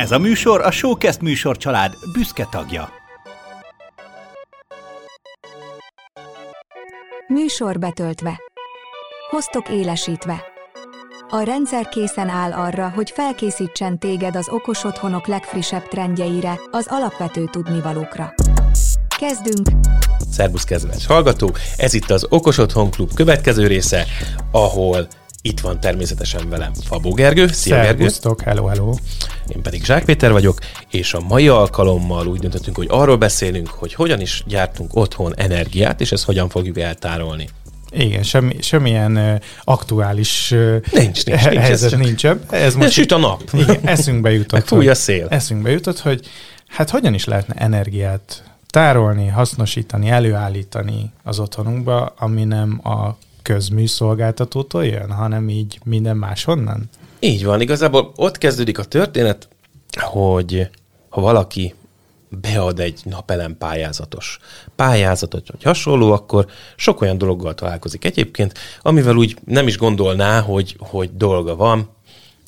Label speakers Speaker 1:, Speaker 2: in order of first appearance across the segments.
Speaker 1: Ez a műsor a Showcast műsor család büszke tagja.
Speaker 2: Műsor betöltve. Hoztok élesítve. A rendszer készen áll arra, hogy felkészítsen téged az okos otthonok legfrissebb trendjeire, az alapvető tudnivalókra. Kezdünk!
Speaker 3: Szerbusz kedves hallgató, ez itt az Okos Otthon Klub következő része, ahol itt van természetesen velem Fabó Gergő.
Speaker 4: Szia Gergő! Hello, hello!
Speaker 3: Én pedig Zsák Péter vagyok, és a mai alkalommal úgy döntöttünk, hogy arról beszélünk, hogy hogyan is gyártunk otthon energiát, és ezt hogyan fogjuk eltárolni.
Speaker 4: Igen, semmi, semmilyen uh, aktuális
Speaker 3: uh, nincs, nincs, nincs,
Speaker 4: helyzet nincs.
Speaker 3: Ez most süt a nap.
Speaker 4: Igen, eszünkbe jutott. Meg
Speaker 3: fúj a szél.
Speaker 4: Eszünkbe jutott, hogy hát hogyan is lehetne energiát tárolni, hasznosítani, előállítani az otthonunkba, ami nem a közműszolgáltatótól jön, hanem így minden máshonnan?
Speaker 3: Így van, igazából ott kezdődik a történet, hogy ha valaki bead egy napelem pályázatos pályázatot, vagy hasonló, akkor sok olyan dologgal találkozik egyébként, amivel úgy nem is gondolná, hogy, hogy dolga van.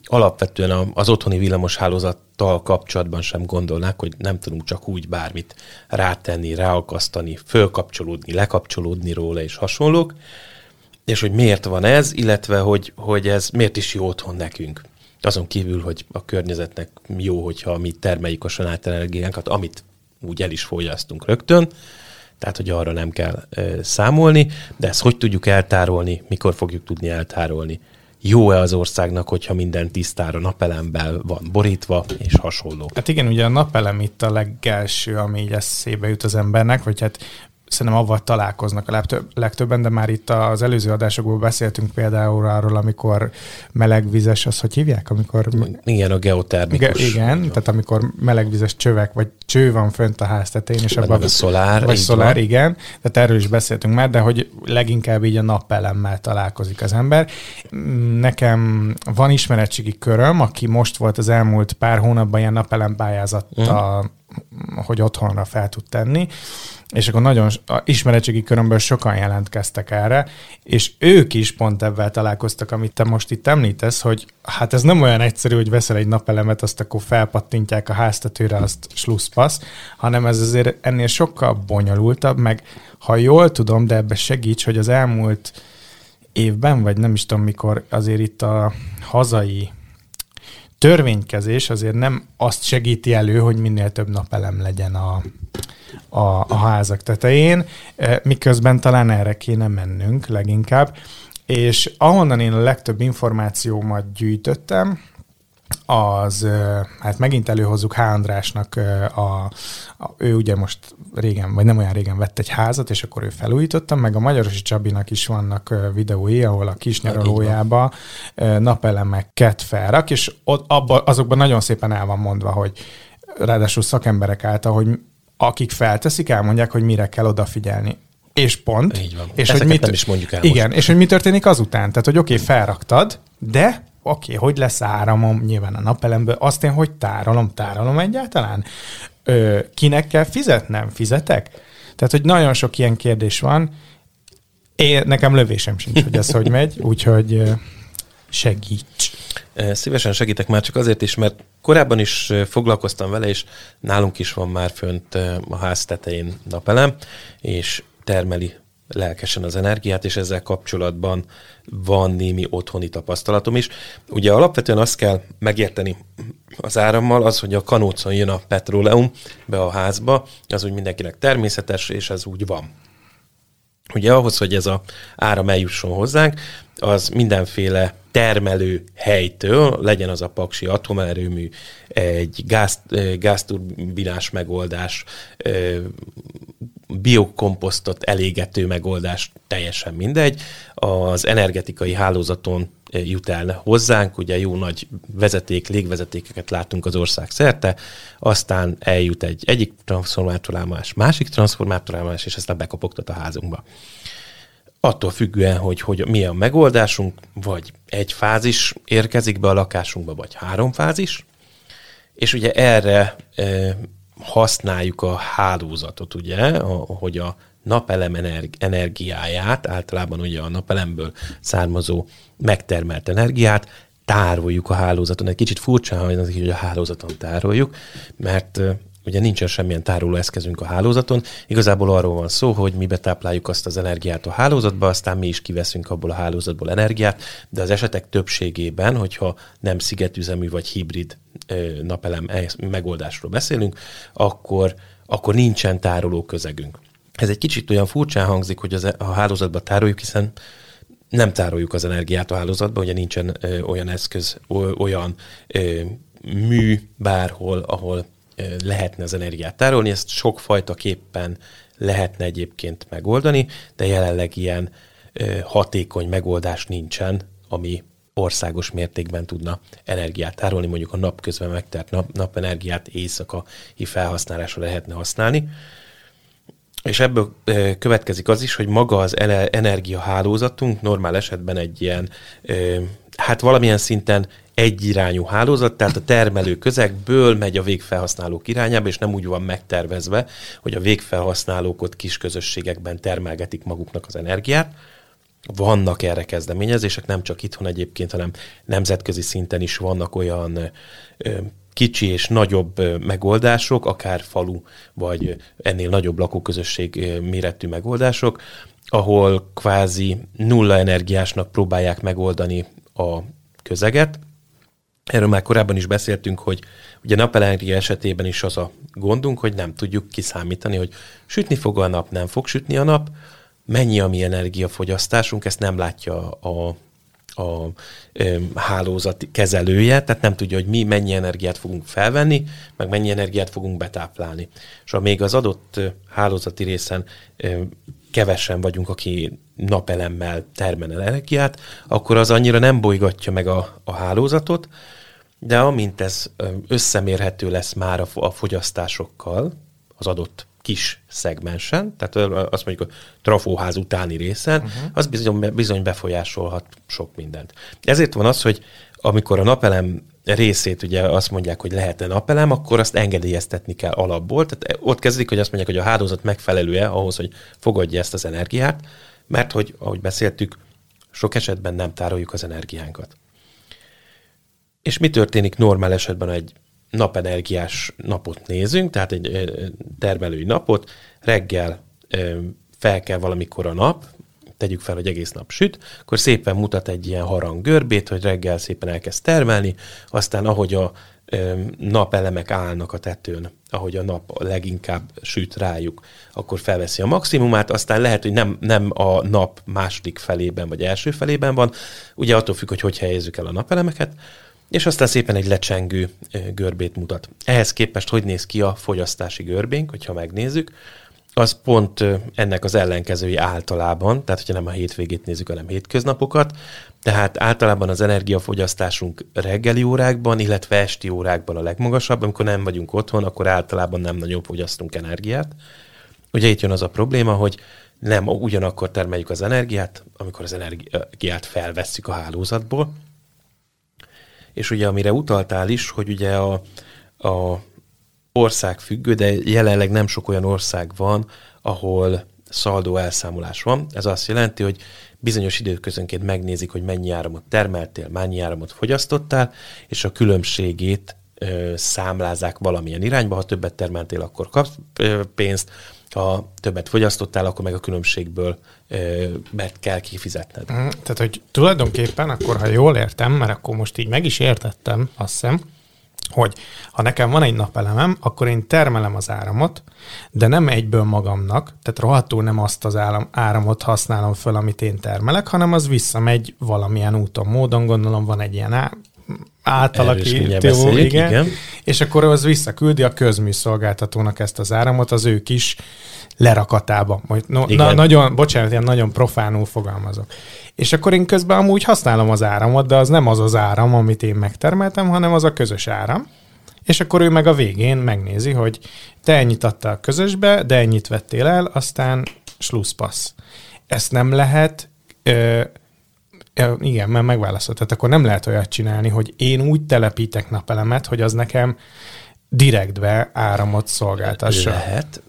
Speaker 3: Alapvetően az otthoni villamoshálózattal kapcsolatban sem gondolnák, hogy nem tudunk csak úgy bármit rátenni, ráakasztani, fölkapcsolódni, lekapcsolódni róla és hasonlók és hogy miért van ez, illetve hogy, hogy ez miért is jó otthon nekünk. Azon kívül, hogy a környezetnek jó, hogyha mi termeljük a saját energiánkat, amit úgy el is fogyasztunk rögtön, tehát, hogy arra nem kell e, számolni, de ezt hogy tudjuk eltárolni, mikor fogjuk tudni eltárolni. Jó-e az országnak, hogyha minden tisztára napelemben van borítva, és hasonló?
Speaker 4: Hát igen, ugye a napelem itt a legelső, ami így eszébe jut az embernek, vagy hát szerintem avval találkoznak a legtöbb, legtöbben, de már itt az előző adásokból beszéltünk például arról, amikor melegvizes, az hogy hívják? Amikor...
Speaker 3: Igen, a geotermikus.
Speaker 4: Igen, igen tehát amikor melegvizes csövek, vagy cső van fönt a ház tetején, és
Speaker 3: abban... a szolár.
Speaker 4: Vagy szolár, van. igen. Tehát erről is beszéltünk már, de hogy leginkább így a napelemmel találkozik az ember. Nekem van ismeretségi köröm, aki most volt az elmúlt pár hónapban ilyen napelem pályázattal, uh-huh hogy otthonra fel tud tenni, és akkor nagyon a ismeretségi körömből sokan jelentkeztek erre, és ők is pont ebben találkoztak, amit te most itt említesz, hogy hát ez nem olyan egyszerű, hogy veszel egy napelemet, azt akkor felpattintják a háztetőre, azt slusszpasz, hanem ez azért ennél sokkal bonyolultabb, meg ha jól tudom, de ebbe segíts, hogy az elmúlt évben, vagy nem is tudom mikor, azért itt a hazai törvénykezés azért nem azt segíti elő, hogy minél több napelem legyen a, a, a házak tetején, e, miközben talán erre kéne mennünk leginkább. És ahonnan én a legtöbb információmat gyűjtöttem, az, hát megint előhozzuk H. Andrásnak, a, a, ő ugye most régen, vagy nem olyan régen vett egy házat, és akkor ő felújította, meg a Magyarosi Csabinak is vannak videói, ahol a kis nyaralójába napelemeket felrak, és ott, abba, azokban nagyon szépen el van mondva, hogy ráadásul szakemberek által, hogy akik felteszik, elmondják, hogy mire kell odafigyelni. És pont.
Speaker 3: Így van.
Speaker 4: És
Speaker 3: hogy mit, nem is mondjuk el
Speaker 4: Igen, most. és hogy mi történik azután. Tehát, hogy oké, okay, felraktad, de oké, okay, hogy lesz áramom nyilván a napelemből, azt én hogy tárolom, tárolom egyáltalán? Ö, kinek kell fizetnem? Fizetek? Tehát, hogy nagyon sok ilyen kérdés van. Én, nekem lövésem sincs, hogy ez hogy megy, úgyhogy segíts.
Speaker 3: Szívesen segítek már csak azért is, mert korábban is foglalkoztam vele, és nálunk is van már fönt a ház tetején napelem, és termeli lelkesen az energiát, és ezzel kapcsolatban van némi otthoni tapasztalatom is. Ugye alapvetően azt kell megérteni az árammal, az, hogy a kanócon jön a petróleum be a házba, az úgy mindenkinek természetes, és ez úgy van. Ugye ahhoz, hogy ez a áram eljusson hozzánk, az mindenféle termelő helytől, legyen az a paksi atomerőmű, egy gáz, gázturbinás megoldás, biokomposztot elégető megoldás, teljesen mindegy. Az energetikai hálózaton jut el hozzánk, ugye jó nagy vezeték, légvezetékeket látunk az ország szerte, aztán eljut egy egyik transformátorállomás, másik transformátorállomás, és aztán bekopogtat a házunkba. Attól függően, hogy, hogy mi a megoldásunk, vagy egy fázis érkezik be a lakásunkba, vagy három fázis, és ugye erre e, használjuk a hálózatot, ugye, hogy a napelem energiáját, általában ugye a napelemből származó megtermelt energiát tároljuk a hálózaton. Egy kicsit furcsa hangzik, hogy a hálózaton tároljuk, mert ugye nincsen semmilyen tárolóeszközünk a hálózaton. Igazából arról van szó, hogy mi betápláljuk azt az energiát a hálózatba, aztán mi is kiveszünk abból a hálózatból energiát, de az esetek többségében, hogyha nem szigetüzemű vagy hibrid napelem megoldásról beszélünk, akkor, akkor nincsen tároló közegünk. Ez egy kicsit olyan furcsán hangzik, hogy az, e- a hálózatba tároljuk, hiszen nem tároljuk az energiát a hálózatba, ugye nincsen ö, olyan eszköz, ö, olyan ö, mű bárhol, ahol lehetne az energiát tárolni. Ezt sokfajta képpen lehetne egyébként megoldani, de jelenleg ilyen hatékony megoldás nincsen, ami országos mértékben tudna energiát tárolni, mondjuk a nap közben megtert nap, napenergiát éjszakai felhasználásra lehetne használni. És ebből következik az is, hogy maga az energiahálózatunk normál esetben egy ilyen, hát valamilyen szinten egyirányú hálózat, tehát a termelő közegből megy a végfelhasználók irányába, és nem úgy van megtervezve, hogy a végfelhasználók ott kis közösségekben termelgetik maguknak az energiát. Vannak erre kezdeményezések, nem csak itthon egyébként, hanem nemzetközi szinten is vannak olyan kicsi és nagyobb megoldások, akár falu vagy ennél nagyobb lakóközösség méretű megoldások, ahol kvázi nulla energiásnak próbálják megoldani a közeget. Erről már korábban is beszéltünk, hogy ugye napenergia esetében is az a gondunk, hogy nem tudjuk kiszámítani, hogy sütni fog a nap, nem fog sütni a nap, mennyi a mi energiafogyasztásunk, ezt nem látja a a ö, hálózat kezelője, tehát nem tudja, hogy mi mennyi energiát fogunk felvenni, meg mennyi energiát fogunk betáplálni. És ha még az adott hálózati részen ö, kevesen vagyunk, aki napelemmel termel energiát, akkor az annyira nem bolygatja meg a, a hálózatot, de amint ez összemérhető lesz már a, a fogyasztásokkal, az adott kis szegmensen, tehát azt mondjuk a trafóház utáni részen, uh-huh. az bizony, bizony befolyásolhat sok mindent. Ezért van az, hogy amikor a napelem részét ugye azt mondják, hogy lehetne napelem, akkor azt engedélyeztetni kell alapból. Tehát ott kezdik, hogy azt mondják, hogy a hálózat megfelelő-e ahhoz, hogy fogadja ezt az energiát, mert hogy, ahogy beszéltük, sok esetben nem tároljuk az energiánkat. És mi történik normál esetben egy napenergiás napot nézünk, tehát egy termelői napot, reggel fel kell valamikor a nap, tegyük fel, hogy egész nap süt, akkor szépen mutat egy ilyen harang görbét, hogy reggel szépen elkezd termelni, aztán ahogy a napelemek állnak a tetőn, ahogy a nap leginkább süt rájuk, akkor felveszi a maximumát, aztán lehet, hogy nem, nem a nap második felében vagy első felében van, ugye attól függ, hogy hogy helyezzük el a napelemeket, és aztán szépen egy lecsengő görbét mutat. Ehhez képest hogy néz ki a fogyasztási görbénk, hogyha megnézzük, az pont ennek az ellenkezői általában, tehát hogyha nem a hétvégét nézzük, hanem hétköznapokat, tehát általában az energiafogyasztásunk reggeli órákban, illetve esti órákban a legmagasabb, amikor nem vagyunk otthon, akkor általában nem nagyon fogyasztunk energiát. Ugye itt jön az a probléma, hogy nem ugyanakkor termeljük az energiát, amikor az energiát felvesszük a hálózatból, és ugye amire utaltál is, hogy ugye a, a ország függő, de jelenleg nem sok olyan ország van, ahol szaldó elszámolás van. Ez azt jelenti, hogy bizonyos időközönként megnézik, hogy mennyi áramot termeltél, mennyi áramot fogyasztottál, és a különbségét ö, számlázák valamilyen irányba. Ha többet termeltél, akkor kapsz ö, pénzt, ha többet fogyasztottál, akkor meg a különbségből mert kell kifizetned.
Speaker 4: Mm, tehát, hogy tulajdonképpen akkor, ha jól értem, mert akkor most így meg is értettem, azt hiszem, hogy ha nekem van egy napelemem, akkor én termelem az áramot, de nem egyből magamnak, tehát rohadtul nem azt az áram, áramot használom föl, amit én termelek, hanem az visszamegy valamilyen úton, módon, gondolom van egy ilyen á, átalakító, igen, igen, és akkor az visszaküldi a közműszolgáltatónak ezt az áramot az ő kis lerakatába. Majd no, na, nagyon, bocsánat, ilyen nagyon profánul fogalmazok. És akkor én közben amúgy használom az áramot, de az nem az az áram, amit én megtermeltem, hanem az a közös áram. És akkor ő meg a végén megnézi, hogy te ennyit adtál a közösbe, de ennyit vettél el, aztán slusszpassz. Ezt nem lehet ö, igen, mert megválaszolt. Tehát akkor nem lehet olyat csinálni, hogy én úgy telepítek napelemet, hogy az nekem direktbe áramot szolgáltassa.
Speaker 3: Lehet,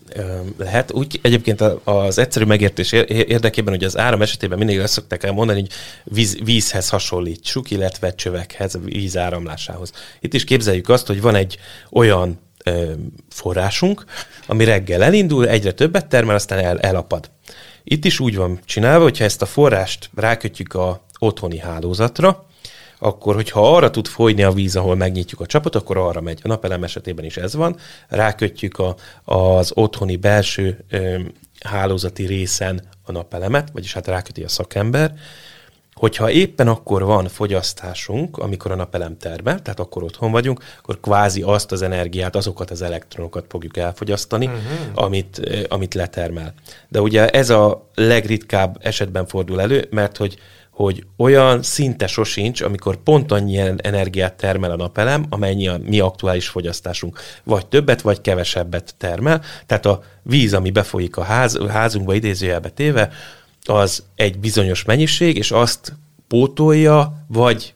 Speaker 3: lehet. Úgy egyébként az egyszerű megértés érdekében, hogy az áram esetében mindig azt szokták elmondani, hogy víz, vízhez hasonlítsuk, illetve csövekhez, víz áramlásához. Itt is képzeljük azt, hogy van egy olyan forrásunk, ami reggel elindul, egyre többet termel, aztán el, elapad. Itt is úgy van csinálva, hogyha ezt a forrást rákötjük a otthoni hálózatra, akkor hogyha arra tud folyni a víz, ahol megnyitjuk a csapot, akkor arra megy. A napelem esetében is ez van. Rákötjük a, az otthoni belső ö, hálózati részen a napelemet, vagyis hát ráköti a szakember, hogyha éppen akkor van fogyasztásunk, amikor a napelem termel, tehát akkor otthon vagyunk, akkor kvázi azt az energiát, azokat az elektronokat fogjuk elfogyasztani, uh-huh. amit, amit letermel. De ugye ez a legritkább esetben fordul elő, mert hogy hogy olyan szinte sosincs, amikor pont annyi energiát termel a napelem, amennyi a mi aktuális fogyasztásunk. Vagy többet, vagy kevesebbet termel. Tehát a víz, ami befolyik a ház, házunkba idézőjelbe téve, az egy bizonyos mennyiség, és azt pótolja, vagy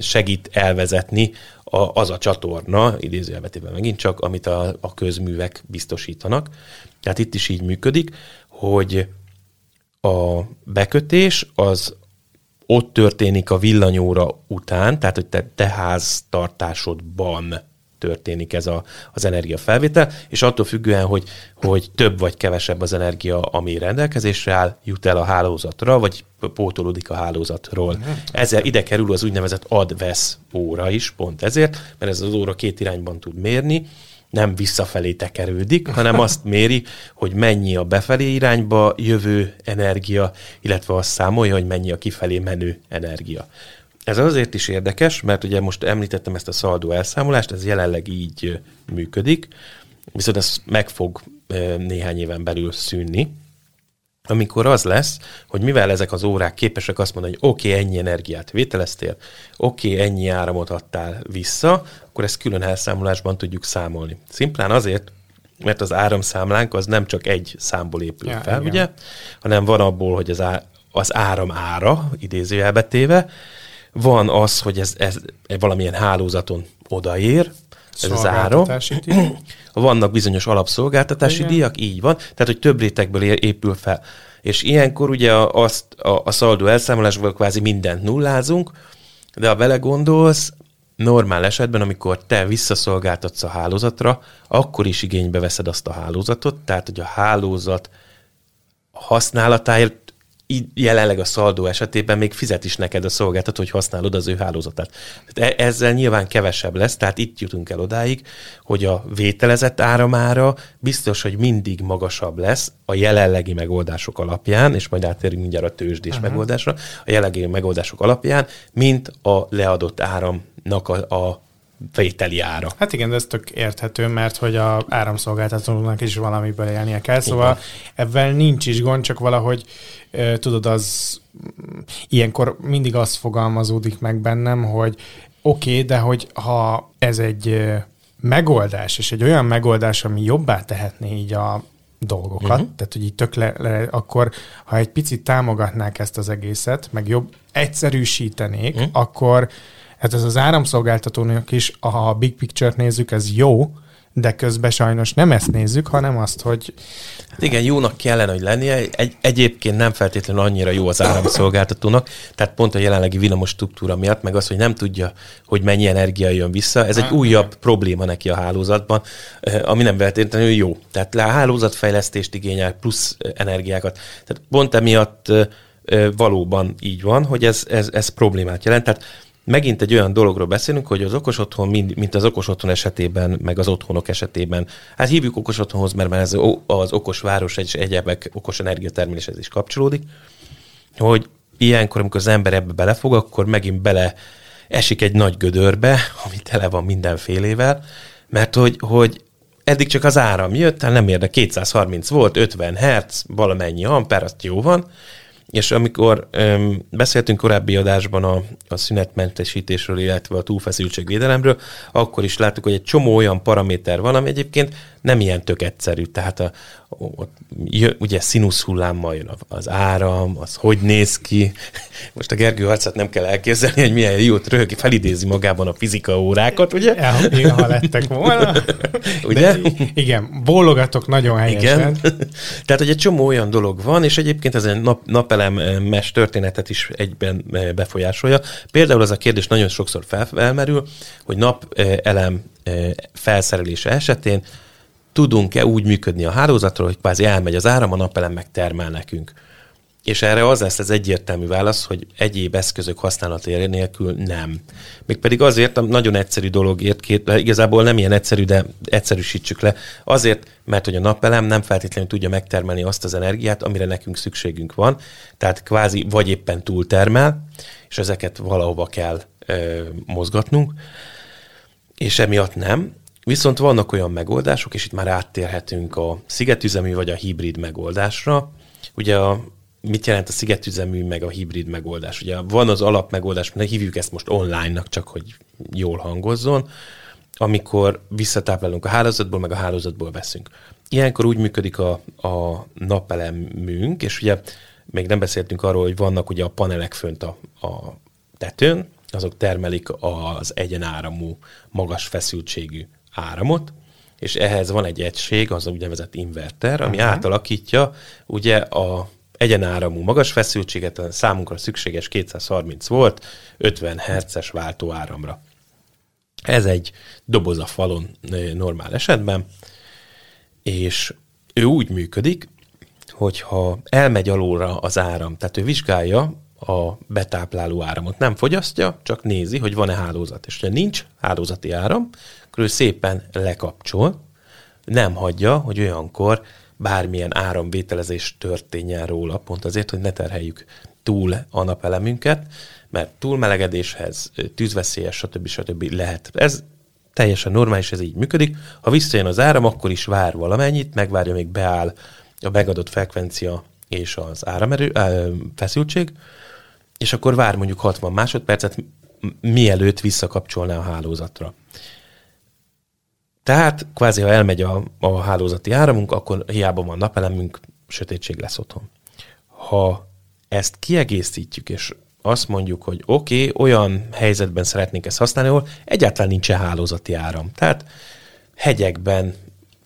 Speaker 3: segít elvezetni a, az a csatorna, idézőjelvetében megint csak, amit a, a közművek biztosítanak. Tehát itt is így működik, hogy a bekötés az ott történik a villanyóra után, tehát hogy te, te háztartásodban történik ez a, az energiafelvétel, és attól függően, hogy, hogy több vagy kevesebb az energia, ami rendelkezésre áll, jut el a hálózatra, vagy pótolódik a hálózatról. Ezzel ide kerül az úgynevezett ad-vesz óra is, pont ezért, mert ez az óra két irányban tud mérni, nem visszafelé tekerődik, hanem azt méri, hogy mennyi a befelé irányba jövő energia, illetve azt számolja, hogy mennyi a kifelé menő energia. Ez azért is érdekes, mert ugye most említettem ezt a szaldó elszámolást, ez jelenleg így működik, viszont ez meg fog néhány éven belül szűnni, amikor az lesz, hogy mivel ezek az órák képesek azt mondani, hogy oké, okay, ennyi energiát vételeztél, oké, okay, ennyi áramot adtál vissza, akkor ezt külön elszámolásban tudjuk számolni. Szimplán azért, mert az áramszámlánk az nem csak egy számból épül ja, fel, igen. ugye, hanem van abból, hogy az, á, az áram ára, idézőjelbetéve, van az, hogy ez, ez valamilyen hálózaton odaér, ez az ára. Vannak bizonyos alapszolgáltatási Igen. díjak, így van, tehát hogy több rétegből épül fel. És ilyenkor ugye azt, a, a szaldó elszámolásból kvázi mindent nullázunk, de ha vele gondolsz, normál esetben, amikor te visszaszolgáltatsz a hálózatra, akkor is igénybe veszed azt a hálózatot, tehát hogy a hálózat használatáért így jelenleg a szaldó esetében még fizet is neked a szolgáltató, hogy használod az ő hálózatát. Tehát e- ezzel nyilván kevesebb lesz, tehát itt jutunk el odáig, hogy a vételezett áramára biztos, hogy mindig magasabb lesz a jelenlegi megoldások alapján, és majd átérünk mindjárt a tőzsdés uh-huh. megoldásra, a jelenlegi megoldások alapján, mint a leadott áramnak a, a vételi ára.
Speaker 4: Hát igen, de ez tök érthető, mert hogy a áramszolgáltatónak is valamiből élnie kell, szóval igen. ebben nincs is gond, csak valahogy tudod, az ilyenkor mindig az fogalmazódik meg bennem, hogy oké, okay, de hogy ha ez egy megoldás, és egy olyan megoldás, ami jobbá tehetné így a dolgokat, uh-huh. tehát hogy így tök le, le, akkor ha egy picit támogatnák ezt az egészet, meg jobb egyszerűsítenék, uh-huh. akkor Hát ez az áramszolgáltatónak is, ha a big picture-t nézzük, ez jó, de közben sajnos nem ezt nézzük, hanem azt, hogy...
Speaker 3: Hát igen, jónak kellene, hogy lennie. Egy, egyébként nem feltétlenül annyira jó az áramszolgáltatónak, tehát pont a jelenlegi villamos struktúra miatt, meg az, hogy nem tudja, hogy mennyi energia jön vissza. Ez egy újabb probléma neki a hálózatban, eh, ami nem feltétlenül jó. Tehát a hálózatfejlesztést igényel, plusz energiákat. Tehát pont emiatt eh, eh, valóban így van, hogy ez, ez, ez problémát jelent. Tehát megint egy olyan dologról beszélünk, hogy az okos otthon, mint az okos otthon esetében, meg az otthonok esetében, hát hívjuk okos otthonhoz, mert ez az okos város és egyebek okos energiatermeléshez is kapcsolódik, hogy ilyenkor, amikor az ember ebbe belefog, akkor megint bele esik egy nagy gödörbe, ami tele van mindenfélével, mert hogy, hogy eddig csak az áram jött, tehát nem érde 230 volt, 50 Hz, valamennyi amper, azt jó van, és amikor öm, beszéltünk korábbi adásban a, a szünetmentesítésről, illetve a túlfeszültségvédelemről, akkor is láttuk, hogy egy csomó olyan paraméter van, ami egyébként nem ilyen tök egyszerű. Tehát a, ott jö, ugye színusz hullámmal jön az áram, az hogy néz ki. Most a Gergő arcát nem kell elképzelni, hogy milyen jót röhög, felidézi magában a fizika órákat, ugye?
Speaker 4: Ja, igen, ha lettek volna.
Speaker 3: ugye?
Speaker 4: De, igen, bólogatok nagyon helyesen. Igen.
Speaker 3: Tehát, hogy egy csomó olyan dolog van, és egyébként ez egy nap, napelemes történetet is egyben eh, befolyásolja. Például az a kérdés nagyon sokszor felmerül, hogy napelem eh, felszerelése esetén tudunk-e úgy működni a hálózatról, hogy kvázi elmegy az áram, a napelem megtermel nekünk. És erre az lesz az egyértelmű válasz, hogy egyéb eszközök használata nélkül nem. Mégpedig azért nagyon egyszerű dologért, két, igazából nem ilyen egyszerű, de egyszerűsítsük le. Azért, mert hogy a napelem nem feltétlenül tudja megtermelni azt az energiát, amire nekünk szükségünk van. Tehát kvázi vagy éppen túltermel, és ezeket valahova kell ö, mozgatnunk, és emiatt nem. Viszont vannak olyan megoldások, és itt már áttérhetünk a szigetüzemű vagy a hibrid megoldásra. Ugye a, mit jelent a szigetüzemű meg a hibrid megoldás? Ugye van az alapmegoldás, mert hívjuk ezt most online-nak, csak hogy jól hangozzon, amikor visszatáplálunk a hálózatból, meg a hálózatból veszünk. Ilyenkor úgy működik a, a napelemünk, és ugye még nem beszéltünk arról, hogy vannak ugye a panelek fönt a, a tetőn, azok termelik az egyenáramú, magas feszültségű áramot, és ehhez van egy egység, az úgynevezett inverter, ami uh-huh. átalakítja ugye a egyenáramú magas feszültséget a számunkra szükséges 230 volt 50 Hz-es váltóáramra. Ez egy doboz a falon normál esetben, és ő úgy működik, hogyha elmegy alulra az áram, tehát ő vizsgálja a betápláló áramot, nem fogyasztja, csak nézi, hogy van-e hálózat. És ha nincs hálózati áram, akkor ő szépen lekapcsol, nem hagyja, hogy olyankor bármilyen áramvételezés történjen róla, pont azért, hogy ne terheljük túl a napelemünket, mert túlmelegedéshez, tűzveszélyes, stb. stb. lehet. Ez teljesen normális, ez így működik. Ha visszajön az áram, akkor is vár valamennyit, megvárja, még beáll a megadott frekvencia és az áramerő, á, feszültség, és akkor vár mondjuk 60 másodpercet, mielőtt visszakapcsolná a hálózatra. Tehát kvázi, ha elmegy a, a hálózati áramunk, akkor hiába van napelemünk, sötétség lesz otthon. Ha ezt kiegészítjük, és azt mondjuk, hogy oké, okay, olyan helyzetben szeretnénk ezt használni, ahol egyáltalán nincsen hálózati áram. Tehát hegyekben,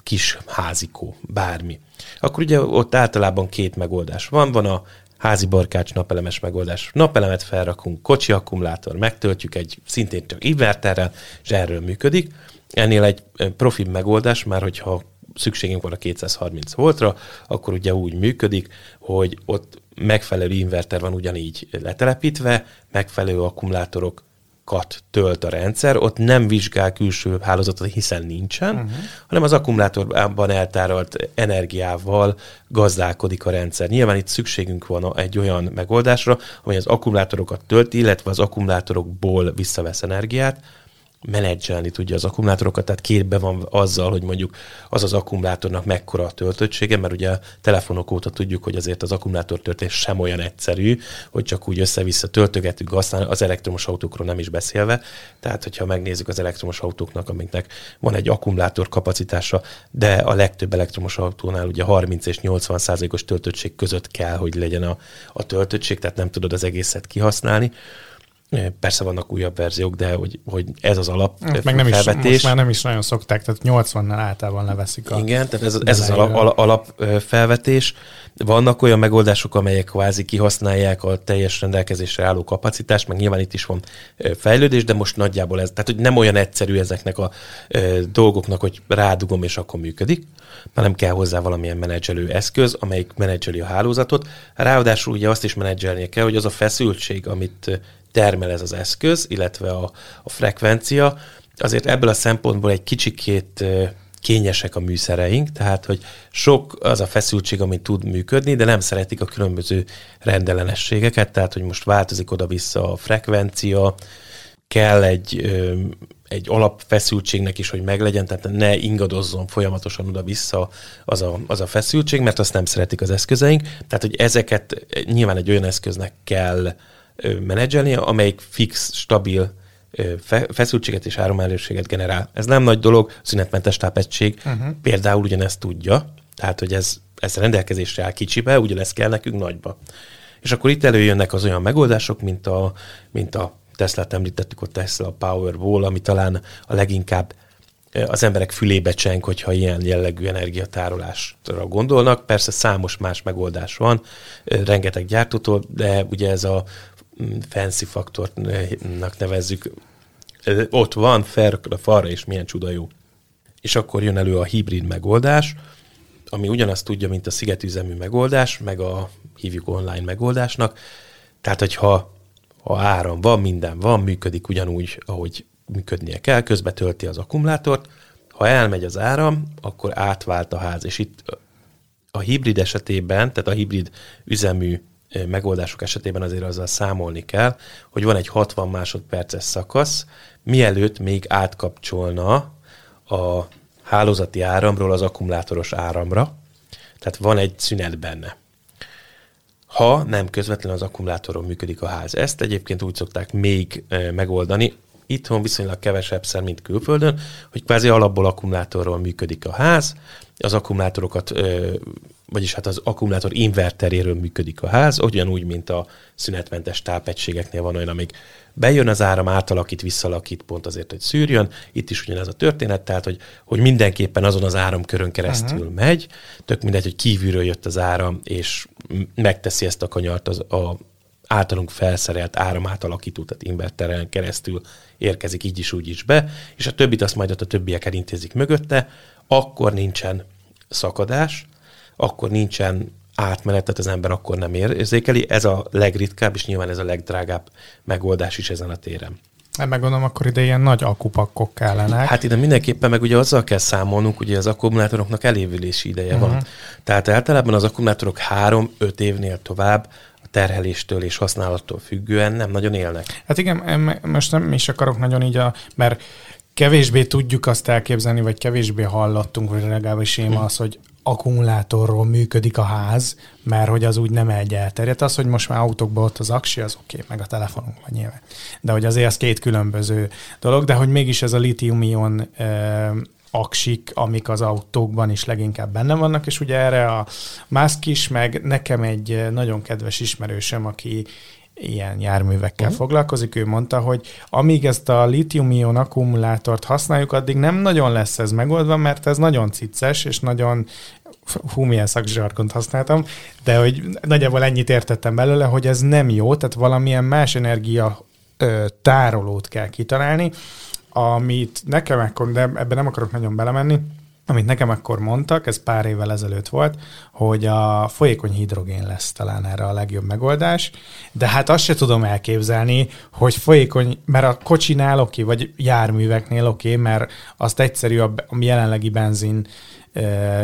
Speaker 3: kis házikó, bármi. Akkor ugye ott általában két megoldás van. Van a házi barkács napelemes megoldás. Napelemet felrakunk, kocsi akkumulátor, megtöltjük egy szintén csak inverterrel, és erről működik. Ennél egy profi megoldás, már hogyha szükségünk van a 230 voltra, akkor ugye úgy működik, hogy ott megfelelő inverter van ugyanígy letelepítve, megfelelő akkumulátorok kat tölt a rendszer, ott nem vizsgál külső hálózatot, hiszen nincsen, uh-huh. hanem az akkumulátorban eltáralt energiával gazdálkodik a rendszer. Nyilván itt szükségünk van egy olyan megoldásra, amely az akkumulátorokat tölti, illetve az akkumulátorokból visszavesz energiát, menedzselni tudja az akkumulátorokat, tehát képbe van azzal, hogy mondjuk az az akkumulátornak mekkora a töltöttsége, mert ugye a telefonok óta tudjuk, hogy azért az akkumulátortöltés sem olyan egyszerű, hogy csak úgy össze-vissza töltögetünk, aztán az elektromos autókról nem is beszélve. Tehát, hogyha megnézzük az elektromos autóknak, amiknek van egy akkumulátor kapacitása, de a legtöbb elektromos autónál ugye 30 és 80 százalékos töltöttség között kell, hogy legyen a, a töltöttség, tehát nem tudod az egészet kihasználni. Persze vannak újabb verziók, de hogy, hogy ez az alap
Speaker 4: hát Meg nem felvetés. Is, most már nem is nagyon szokták, tehát 80-nál általában leveszik a...
Speaker 3: Igen, tehát ez, ez az alap, alap felvetés. Vannak olyan megoldások, amelyek kvázi kihasználják a teljes rendelkezésre álló kapacitást, meg nyilván itt is van fejlődés, de most nagyjából ez, tehát hogy nem olyan egyszerű ezeknek a dolgoknak, hogy rádugom és akkor működik, hanem kell hozzá valamilyen menedzselő eszköz, amelyik menedzseli a hálózatot. Ráadásul ugye azt is menedzselnie kell, hogy az a feszültség, amit termel ez az eszköz, illetve a, a frekvencia. Azért ebből a szempontból egy kicsikét kényesek a műszereink, tehát hogy sok az a feszültség, ami tud működni, de nem szeretik a különböző rendellenességeket, tehát hogy most változik oda-vissza a frekvencia, kell egy, egy alapfeszültségnek is, hogy meglegyen, tehát ne ingadozzon folyamatosan oda-vissza az a, az a feszültség, mert azt nem szeretik az eszközeink. Tehát, hogy ezeket nyilván egy olyan eszköznek kell menedzselni, amelyik fix, stabil feszültséget és áramelőséget generál. Ez nem nagy dolog, szünetmentes tápegység uh-huh. például ugyanezt tudja, tehát hogy ez, ez rendelkezésre áll kicsibe, ugyanezt kell nekünk nagyba. És akkor itt előjönnek az olyan megoldások, mint a, mint a Tesla-t említettük, a Tesla Powerwall, ami talán a leginkább az emberek fülébe cseng, hogyha ilyen jellegű energiatárolásra gondolnak. Persze számos más megoldás van, rengeteg gyártótól, de ugye ez a fancy faktornak nevezzük, ott van, fel a falra, és milyen csuda jó. És akkor jön elő a hibrid megoldás, ami ugyanazt tudja, mint a szigetüzemű megoldás, meg a hívjuk online megoldásnak. Tehát, hogyha ha áram van, minden van, működik ugyanúgy, ahogy működnie kell, közbe tölti az akkumulátort, ha elmegy az áram, akkor átvált a ház, és itt a hibrid esetében, tehát a hibrid üzemű megoldások esetében azért azzal számolni kell, hogy van egy 60 másodperces szakasz, mielőtt még átkapcsolna a hálózati áramról az akkumulátoros áramra, tehát van egy szünet benne. Ha nem közvetlenül az akkumulátoron működik a ház. Ezt egyébként úgy szokták még megoldani, itthon viszonylag kevesebb szer, mint külföldön, hogy kvázi alapból akkumulátorról működik a ház, az akkumulátorokat, vagyis hát az akkumulátor inverteréről működik a ház, ugyanúgy, mint a szünetmentes tápegységeknél van olyan, amíg bejön az áram, átalakít, visszalakít pont azért, hogy szűrjön. Itt is ugyanez a történet, tehát, hogy, hogy mindenképpen azon az áramkörön keresztül uh-huh. megy, tök mindegy, hogy kívülről jött az áram, és megteszi ezt a kanyart az, a általunk felszerelt áramátalakító, tehát inverteren keresztül érkezik így is, úgy is be, és a többit azt majd ott a többiek elintézik mögötte, akkor nincsen szakadás, akkor nincsen átmenet, tehát az ember akkor nem érzékeli. Ez a legritkább, és nyilván ez a legdrágább megoldás is ezen a téren.
Speaker 4: Hát meg gondolom, akkor ide ilyen nagy akupakkok kellenek.
Speaker 3: Hát ide mindenképpen meg ugye azzal kell számolnunk, hogy az akkumulátoroknak elévülési ideje uh-huh. van. Mhm. Tehát általában az akkumulátorok 3-5 évnél tovább terheléstől és használattól függően nem nagyon élnek.
Speaker 4: Hát igen, most nem is akarok nagyon így a, mert kevésbé tudjuk azt elképzelni, vagy kevésbé hallottunk, vagy legalábbis én az, hogy akkumulátorról működik a ház, mert hogy az úgy nem egy elterjedt. Az, hogy most már autókban ott az aksi, az oké, okay, meg a telefonunk van nyilván. De hogy azért az két különböző dolog, de hogy mégis ez a litium-ion aksik, amik az autókban is leginkább benne vannak, és ugye erre a Musk is, meg nekem egy nagyon kedves ismerősöm, aki ilyen járművekkel uh-huh. foglalkozik, ő mondta, hogy amíg ezt a litium-ion akkumulátort használjuk, addig nem nagyon lesz ez megoldva, mert ez nagyon cicces, és nagyon hú, milyen szakzsarkont használtam, de hogy nagyjából ennyit értettem belőle, hogy ez nem jó, tehát valamilyen más energia ö, tárolót kell kitalálni, amit nekem akkor, de ebben nem akarok nagyon belemenni, amit nekem akkor mondtak, ez pár évvel ezelőtt volt, hogy a folyékony hidrogén lesz talán erre a legjobb megoldás, de hát azt se tudom elképzelni, hogy folyékony, mert a kocsinál oké, vagy járműveknél oké, mert azt egyszerű a jelenlegi benzin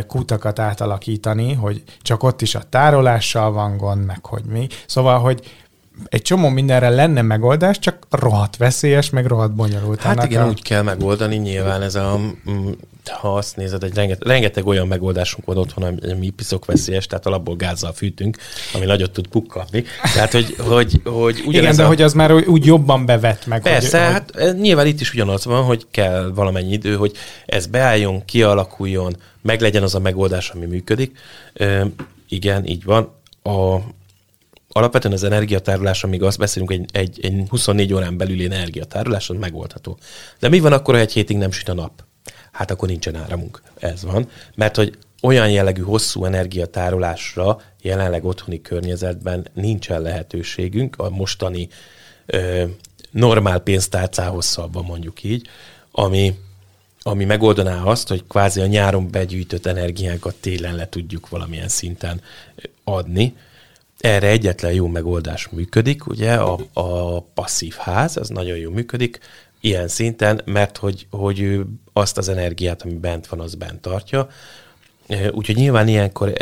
Speaker 4: kutakat átalakítani, hogy csak ott is a tárolással van gond, meg hogy mi. Szóval, hogy egy csomó mindenre lenne megoldás, csak rohadt veszélyes, meg rohadt bonyolult.
Speaker 3: Hát igen, a... úgy kell megoldani, nyilván ez a, mm, ha azt nézed, egy rengeteg, rengeteg olyan megoldásunk van otthon, ami piszok veszélyes, tehát alapból gázzal fűtünk, ami nagyot tud pukkadni. Tehát, hogy, hogy, hogy
Speaker 4: Igen, de a... hogy az már úgy jobban bevet meg.
Speaker 3: Persze,
Speaker 4: hogy,
Speaker 3: hát hogy... nyilván itt is ugyanaz van, hogy kell valamennyi idő, hogy ez beálljon, kialakuljon, meglegyen az a megoldás, ami működik. E, igen, így van. A, alapvetően az energiatárolás, amíg azt beszélünk, egy, egy, egy 24 órán belüli energiatárolás, az megoldható. De mi van akkor, ha egy hétig nem süt a nap? Hát akkor nincsen áramunk. Ez van. Mert hogy olyan jellegű hosszú energiatárolásra jelenleg otthoni környezetben nincsen lehetőségünk a mostani ö, normál pénztárcához szabva mondjuk így, ami, ami megoldaná azt, hogy kvázi a nyáron begyűjtött energiánkat télen le tudjuk valamilyen szinten adni, erre egyetlen jó megoldás működik, ugye a, a passzív ház, az nagyon jó működik, ilyen szinten, mert hogy, hogy ő azt az energiát, ami bent van, az bent tartja. Úgyhogy nyilván ilyenkor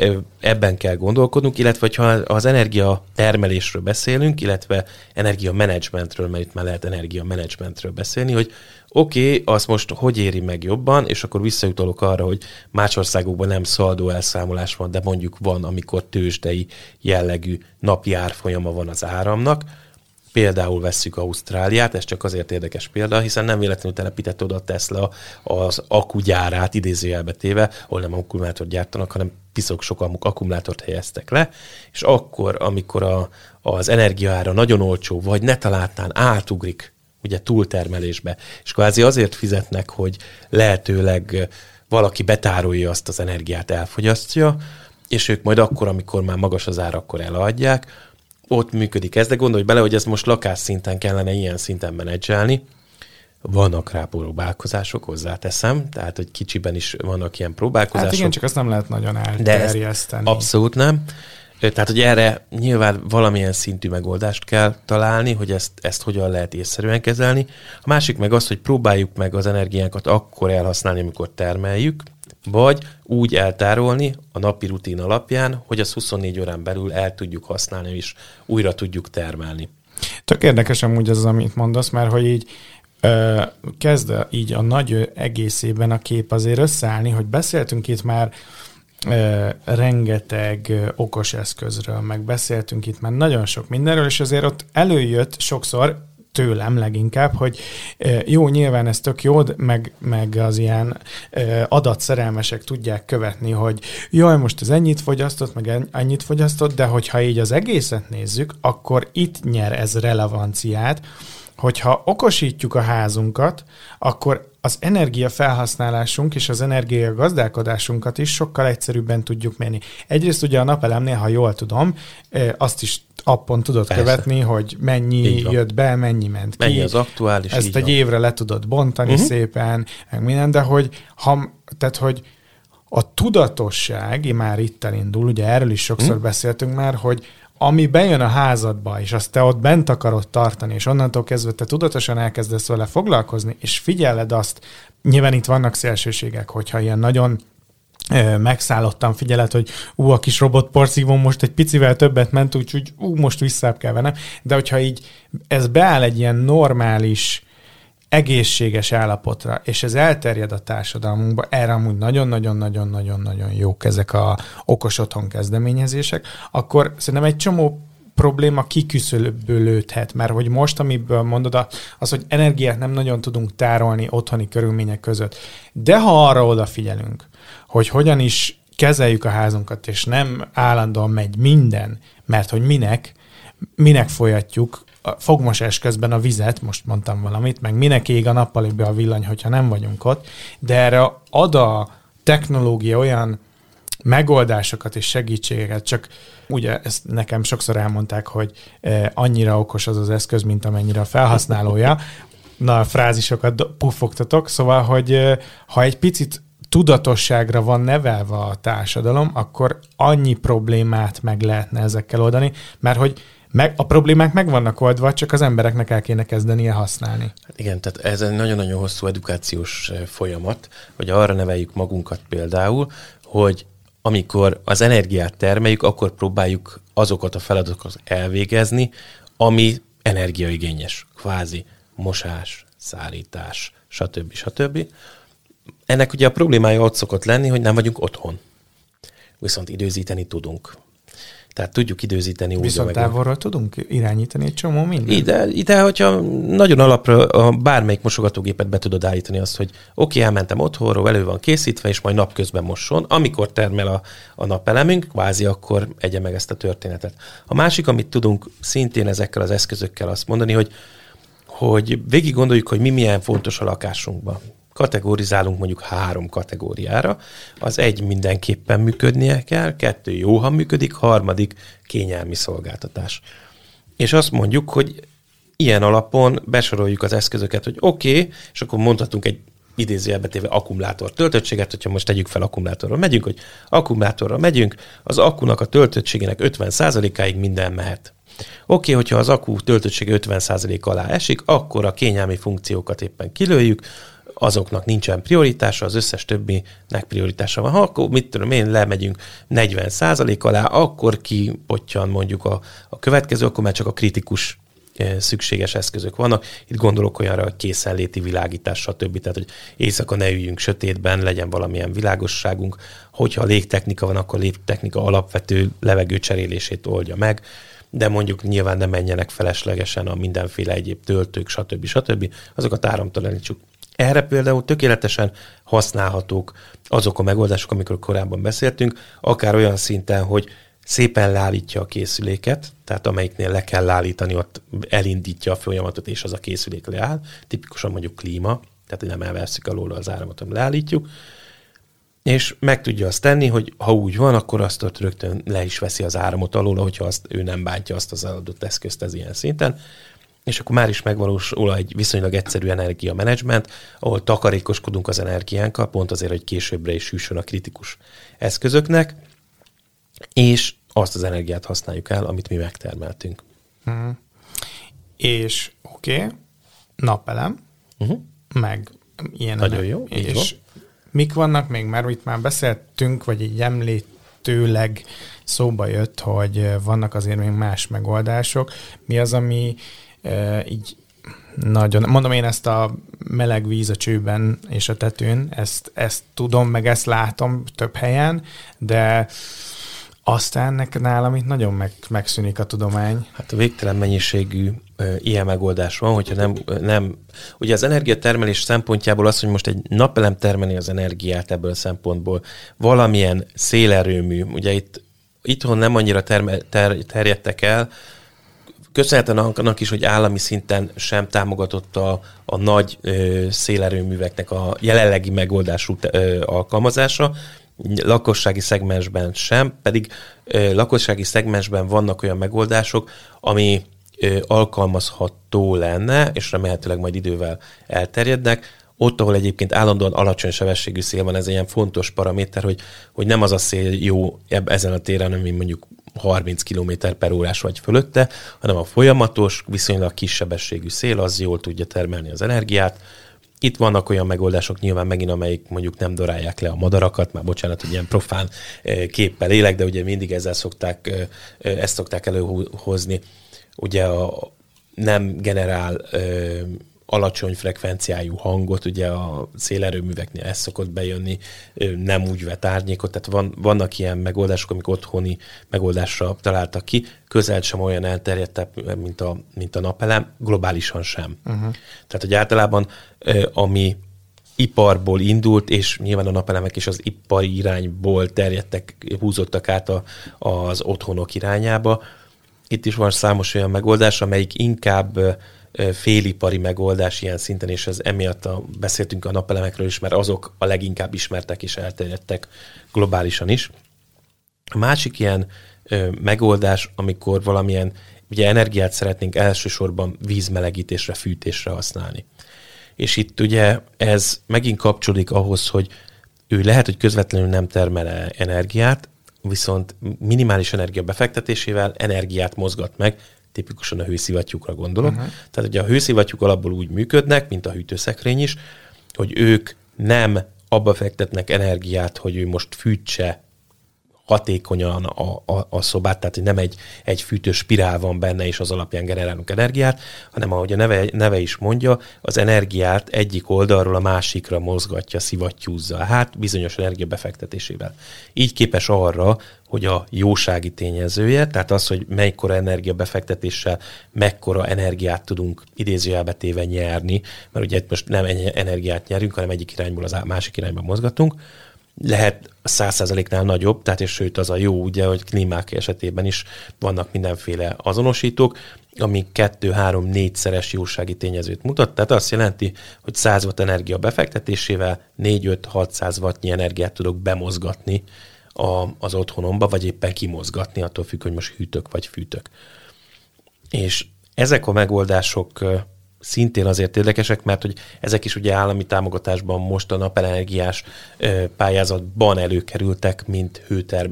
Speaker 3: ebben kell gondolkodnunk, illetve ha az energia termelésről beszélünk, illetve energia menedzsmentről, mert itt már lehet energia menedzsmentről beszélni, hogy oké, okay, azt most hogy éri meg jobban, és akkor visszajutalok arra, hogy más országokban nem szaldó elszámolás van, de mondjuk van, amikor tőzsdei jellegű napi árfolyama van az áramnak, Például vesszük Ausztráliát, ez csak azért érdekes példa, hiszen nem véletlenül telepített oda Tesla az akugyárát idézőjelbe téve, ahol nem akkumulátort gyártanak, hanem piszok sok akkumulátort helyeztek le, és akkor, amikor a, az energiaára nagyon olcsó, vagy ne találtán átugrik ugye túltermelésbe, és kvázi azért fizetnek, hogy lehetőleg valaki betárolja azt az energiát, elfogyasztja, és ők majd akkor, amikor már magas az ár, akkor eladják, ott működik ez, de gondolj bele, hogy ez most lakásszinten kellene ilyen szinten menedzselni, vannak rá próbálkozások, hozzáteszem, tehát hogy kicsiben is vannak ilyen próbálkozások. Hát
Speaker 4: igen, csak azt nem lehet nagyon elterjeszteni.
Speaker 3: De abszolút nem. Tehát, hogy erre nyilván valamilyen szintű megoldást kell találni, hogy ezt, ezt hogyan lehet észszerűen kezelni. A másik meg az, hogy próbáljuk meg az energiánkat akkor elhasználni, amikor termeljük, vagy úgy eltárolni a napi rutin alapján, hogy az 24 órán belül el tudjuk használni, és újra tudjuk termelni.
Speaker 4: Tök érdekes amúgy az, amit mondasz, mert hogy így ö, kezd így a nagy egészében a kép azért összeállni, hogy beszéltünk itt már rengeteg okos eszközről, meg beszéltünk itt már nagyon sok mindenről, és azért ott előjött sokszor, tőlem leginkább, hogy jó, nyilván ez tök jó, meg, meg az ilyen adatszerelmesek tudják követni, hogy jaj, most ez ennyit fogyasztott, meg ennyit fogyasztott, de hogyha így az egészet nézzük, akkor itt nyer ez relevanciát, hogyha okosítjuk a házunkat, akkor az energia felhasználásunk és az energia gazdálkodásunkat is sokkal egyszerűbben tudjuk mérni. Egyrészt ugye a napelemnél, ha jól tudom, azt is appon tudod Persze. követni, hogy mennyi jött be, mennyi ment
Speaker 3: ki. Mennyi az aktuális.
Speaker 4: Ezt egy van. évre le tudod bontani uh-huh. szépen, meg minden, de hogy, ha, tehát, hogy a tudatosság már itt elindul, ugye erről is sokszor uh-huh. beszéltünk már, hogy ami bejön a házadba, és azt te ott bent akarod tartani, és onnantól kezdve te tudatosan elkezdesz vele foglalkozni, és figyeled azt, nyilván itt vannak szélsőségek, hogyha ilyen nagyon megszállottam figyelet, hogy ú, a kis robotporszívón most egy picivel többet ment, úgyhogy ú, most vissza kell vennem. De hogyha így ez beáll egy ilyen normális, egészséges állapotra, és ez elterjed a társadalmunkba, erre amúgy nagyon-nagyon-nagyon-nagyon-nagyon jók ezek a okos otthon kezdeményezések, akkor szerintem egy csomó probléma kiküszöbölődhet, mert hogy most, amiből mondod, az, hogy energiát nem nagyon tudunk tárolni otthoni körülmények között. De ha arra odafigyelünk, hogy hogyan is kezeljük a házunkat, és nem állandóan megy minden, mert hogy minek, minek folyatjuk a fogmosás közben a vizet, most mondtam valamit, meg minek ég a nappaliba a villany, hogyha nem vagyunk ott, de erre ad a technológia olyan megoldásokat és segítségeket, csak ugye ezt nekem sokszor elmondták, hogy eh, annyira okos az az eszköz, mint amennyire a felhasználója. Na, a frázisokat puffogtatok, szóval, hogy eh, ha egy picit tudatosságra van nevelve a társadalom, akkor annyi problémát meg lehetne ezekkel oldani, mert hogy meg, a problémák meg vannak oldva, csak az embereknek el kéne kezdenie használni.
Speaker 3: Hát igen, tehát ez egy nagyon-nagyon hosszú edukációs eh, folyamat, hogy arra neveljük magunkat például, hogy amikor az energiát termeljük, akkor próbáljuk azokat a feladatokat elvégezni, ami energiaigényes, kvázi mosás, szállítás, stb. stb. Ennek ugye a problémája ott szokott lenni, hogy nem vagyunk otthon. Viszont időzíteni tudunk. Tehát tudjuk időzíteni
Speaker 4: úgy. Viszont távolról tudunk irányítani egy csomó mindent.
Speaker 3: Ide, ide, hogyha nagyon alapra a bármelyik mosogatógépet be tudod állítani azt, hogy oké, okay, elmentem otthonról, elő van készítve, és majd napközben mosson. Amikor termel a, a napelemünk, kvázi akkor egye meg ezt a történetet. A másik, amit tudunk szintén ezekkel az eszközökkel azt mondani, hogy hogy végig gondoljuk, hogy mi milyen fontos a lakásunkban kategorizálunk mondjuk három kategóriára. Az egy mindenképpen működnie kell, kettő jó, ha működik, harmadik kényelmi szolgáltatás. És azt mondjuk, hogy ilyen alapon besoroljuk az eszközöket, hogy oké, okay, és akkor mondhatunk egy idézőjelbe téve akkumulátor töltöttséget, hogyha most tegyük fel akkumulátorról megyünk, hogy akkumulátorral megyünk, az akkunak a töltöttségének 50%-áig minden mehet. Oké, okay, hogyha az akku töltöttsége 50% alá esik, akkor a kényelmi funkciókat éppen kilőjük, azoknak nincsen prioritása, az összes többinek prioritása van. Ha akkor, mit tudom én, lemegyünk 40% alá, akkor kipottyan mondjuk a, a következő, akkor már csak a kritikus eh, szükséges eszközök vannak. Itt gondolok olyanra, hogy készenléti világítás, stb. Tehát, hogy éjszaka ne üljünk sötétben, legyen valamilyen világosságunk. Hogyha légtechnika van, akkor légtechnika alapvető levegő cserélését oldja meg. de mondjuk nyilván ne menjenek feleslegesen a mindenféle egyéb töltők, stb. stb. Azokat áramtalanítsuk. Erre például tökéletesen használhatók azok a megoldások, amikor korábban beszéltünk, akár olyan szinten, hogy szépen leállítja a készüléket, tehát amelyiknél le kell állítani, ott elindítja a folyamatot, és az a készülék leáll. Tipikusan mondjuk klíma, tehát hogy nem elveszik alól az áramot, hanem leállítjuk. És meg tudja azt tenni, hogy ha úgy van, akkor azt ott rögtön le is veszi az áramot alól, hogyha azt, ő nem bántja azt az adott eszközt ez ilyen szinten és akkor már is megvalósul egy viszonylag egyszerű energiamenedzsment, ahol takarékoskodunk az energiánkkal, pont azért, hogy későbbre is hűsön a kritikus eszközöknek, és azt az energiát használjuk el, amit mi megtermeltünk.
Speaker 4: Uh-huh. És oké, okay, napelem, uh-huh. meg ilyen.
Speaker 3: Nagyon jó,
Speaker 4: és van. mik vannak még, mert itt már beszéltünk, vagy így említőleg szóba jött, hogy vannak azért még más megoldások. Mi az, ami így nagyon, mondom én ezt a meleg víz a csőben és a tetőn, ezt, ezt tudom, meg ezt látom több helyen, de aztán nek, nálam itt nagyon meg, megszűnik a tudomány.
Speaker 3: Hát a végtelen mennyiségű ö, ilyen megoldás van, hogyha nem, nem... Ugye az energiatermelés szempontjából az, hogy most egy napelem termeli az energiát ebből a szempontból, valamilyen szélerőmű, ugye itt itthon nem annyira terme, ter, terjedtek el, köszönhetően annak is, hogy állami szinten sem támogatott a, nagy ö, szélerőműveknek a jelenlegi megoldású ö, alkalmazása, lakossági szegmensben sem, pedig ö, lakossági szegmensben vannak olyan megoldások, ami ö, alkalmazható lenne, és remélhetőleg majd idővel elterjednek, ott, ahol egyébként állandóan alacsony sebességű szél van, ez egy ilyen fontos paraméter, hogy, hogy nem az a szél jó ebb, ezen a téren, ami mondjuk 30 km per órás vagy fölötte, hanem a folyamatos, viszonylag kis sebességű szél az jól tudja termelni az energiát. Itt vannak olyan megoldások nyilván megint, amelyik mondjuk nem dorálják le a madarakat, már bocsánat, hogy ilyen profán eh, képpel élek, de ugye mindig ezzel szokták, eh, eh, ezt szokták előhozni. Ugye a nem generál alacsony frekvenciájú hangot, ugye a szélerőműveknél ez szokott bejönni, nem úgy vet árnyékot, tehát van, vannak ilyen megoldások, amik otthoni megoldásra találtak ki, közel sem olyan elterjedtebb, mint a, mint a napelem, globálisan sem. Uh-huh. Tehát, hogy általában ami iparból indult, és nyilván a napelemek is az ipari irányból terjedtek, húzottak át a, az otthonok irányába. Itt is van számos olyan megoldás, amelyik inkább félipari megoldás ilyen szinten, és ez emiatt a, beszéltünk a napelemekről is, mert azok a leginkább ismertek és elterjedtek globálisan is. A másik ilyen ö, megoldás, amikor valamilyen ugye energiát szeretnénk elsősorban vízmelegítésre, fűtésre használni. És itt ugye ez megint kapcsolódik ahhoz, hogy ő lehet, hogy közvetlenül nem termel energiát, viszont minimális energia befektetésével energiát mozgat meg tipikusan a hőszivattyúkra gondolok. Uh-huh. Tehát ugye a hőszivattyúk alapból úgy működnek, mint a hűtőszekrény is, hogy ők nem abba fektetnek energiát, hogy ő most fűtse hatékonyan a, a, a szobát, tehát hogy nem egy, egy fűtős spirál van benne, és az alapján generálunk energiát, hanem ahogy a neve, neve is mondja, az energiát egyik oldalról a másikra mozgatja, szivattyúzza, hát bizonyos energia befektetésével. Így képes arra, hogy a jósági tényezője, tehát az, hogy melykora energia befektetéssel mekkora energiát tudunk idézőjelbe téve nyerni, mert ugye most nem energiát nyerünk, hanem egyik irányból az másik irányba mozgatunk, lehet száz százaléknál nagyobb, tehát és sőt az a jó, ugye, hogy klímák esetében is vannak mindenféle azonosítók, ami 2-3-4 szeres jósági tényezőt mutat, tehát azt jelenti, hogy 100 watt energia befektetésével 4-5-600 wattnyi energiát tudok bemozgatni a, az otthonomba, vagy éppen kimozgatni, attól függ, hogy most hűtök vagy fűtök. És ezek a megoldások szintén azért érdekesek, mert hogy ezek is ugye állami támogatásban most a napelenergiás pályázatban előkerültek, mint hőter,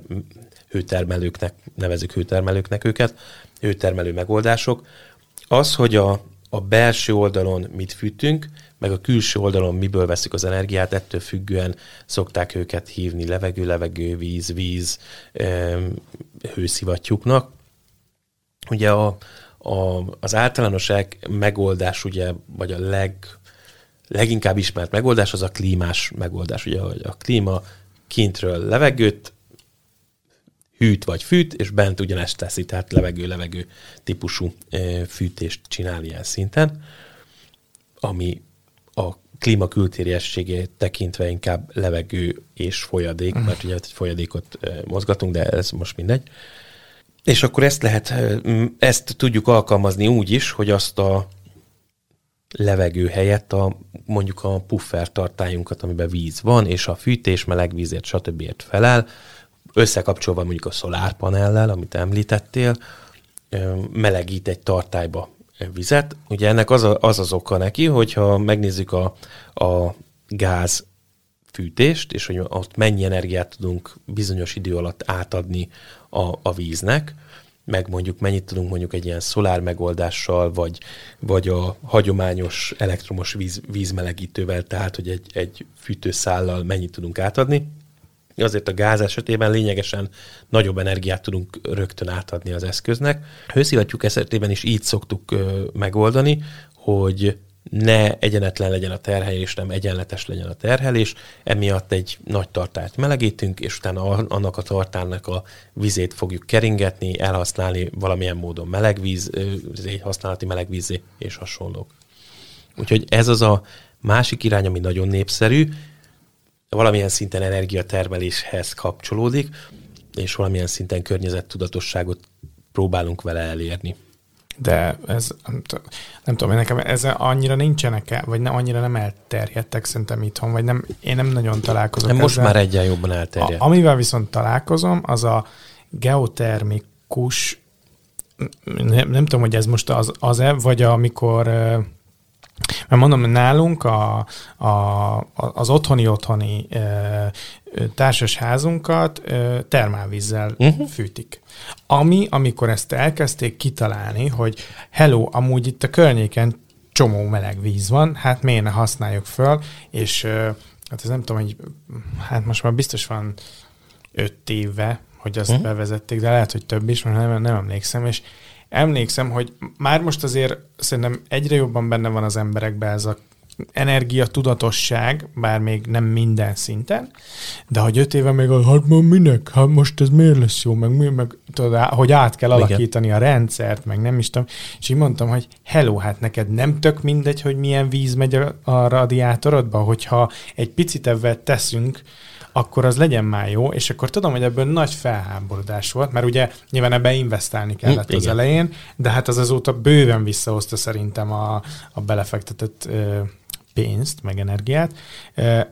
Speaker 3: hőtermelőknek, nevezük hőtermelőknek őket, hőtermelő megoldások. Az, hogy a, a belső oldalon mit fűtünk, meg a külső oldalon miből veszik az energiát, ettől függően szokták őket hívni levegő, levegő, víz, víz, hőszivattyúknak. Ugye a, a, az általános megoldás, ugye, vagy a leg, leginkább ismert megoldás az a klímás megoldás. Ugye, hogy a klíma kintről levegőt hűt vagy fűt, és bent ugyanezt teszi, tehát levegő-levegő típusú fűtést csinál ilyen szinten, ami a klíma kültériességét tekintve inkább levegő és folyadék, mm. mert ugye egy folyadékot mozgatunk, de ez most mindegy. És akkor ezt lehet, ezt tudjuk alkalmazni úgy is, hogy azt a levegő helyett a, mondjuk a puffer tartályunkat, amiben víz van, és a fűtés, meleg vízért, stb. felel, összekapcsolva mondjuk a szolárpanellel, amit említettél, melegít egy tartályba vizet. Ugye ennek az, a, az az oka neki, hogyha megnézzük a, a gáz fűtést, és hogy ott mennyi energiát tudunk bizonyos idő alatt átadni a, a víznek, meg mondjuk mennyit tudunk mondjuk egy ilyen szolár megoldással, vagy, vagy a hagyományos elektromos víz, vízmelegítővel, tehát hogy egy, egy fűtőszállal mennyit tudunk átadni. Azért a gáz esetében lényegesen nagyobb energiát tudunk rögtön átadni az eszköznek. Hőszivattyúk esetében is így szoktuk megoldani, hogy ne egyenetlen legyen a terhelés, nem egyenletes legyen a terhelés, emiatt egy nagy tartályt melegítünk, és utána annak a tartának a vizét fogjuk keringetni, elhasználni valamilyen módon melegvíz, használati melegvízé és hasonlók. Úgyhogy ez az a másik irány, ami nagyon népszerű, valamilyen szinten energiatermeléshez kapcsolódik, és valamilyen szinten környezettudatosságot próbálunk vele elérni.
Speaker 4: De ez, nem tudom, nekem ez annyira nincsenek, vagy nem, annyira nem elterjedtek szerintem itthon, vagy nem, én nem nagyon találkozok
Speaker 3: nem Most már egyen jobban elterjedt.
Speaker 4: A, amivel viszont találkozom, az a geotermikus, nem, nem tudom, hogy ez most az, az-e, vagy amikor mert mondom, nálunk a, a, az otthoni-otthoni társas házunkat e, termálvízzel uh-huh. fűtik. Ami, amikor ezt elkezdték kitalálni, hogy hello, amúgy itt a környéken csomó meleg víz van, hát miért ne használjuk föl, és hát ez nem tudom, hogy hát most már biztos van öt éve, hogy azt uh-huh. bevezették, de lehet, hogy több is, mert nem, nem emlékszem, és emlékszem, hogy már most azért szerintem egyre jobban benne van az emberekben ez a energia tudatosság, bár még nem minden szinten, de hogy öt éve még hát minek, hát most ez miért lesz jó, meg, mi, meg tudod, hogy át kell alakítani Igen. a rendszert, meg nem is tudom, és így mondtam, hogy hello, hát neked nem tök mindegy, hogy milyen víz megy a, a radiátorodba, hogyha egy picit ebben teszünk, akkor az legyen már jó, és akkor tudom, hogy ebből nagy felháborodás volt, mert ugye nyilván ebbe investálni kellett hm, az elején, de hát az azóta bőven visszahozta szerintem a, a belefektetett pénzt, meg energiát,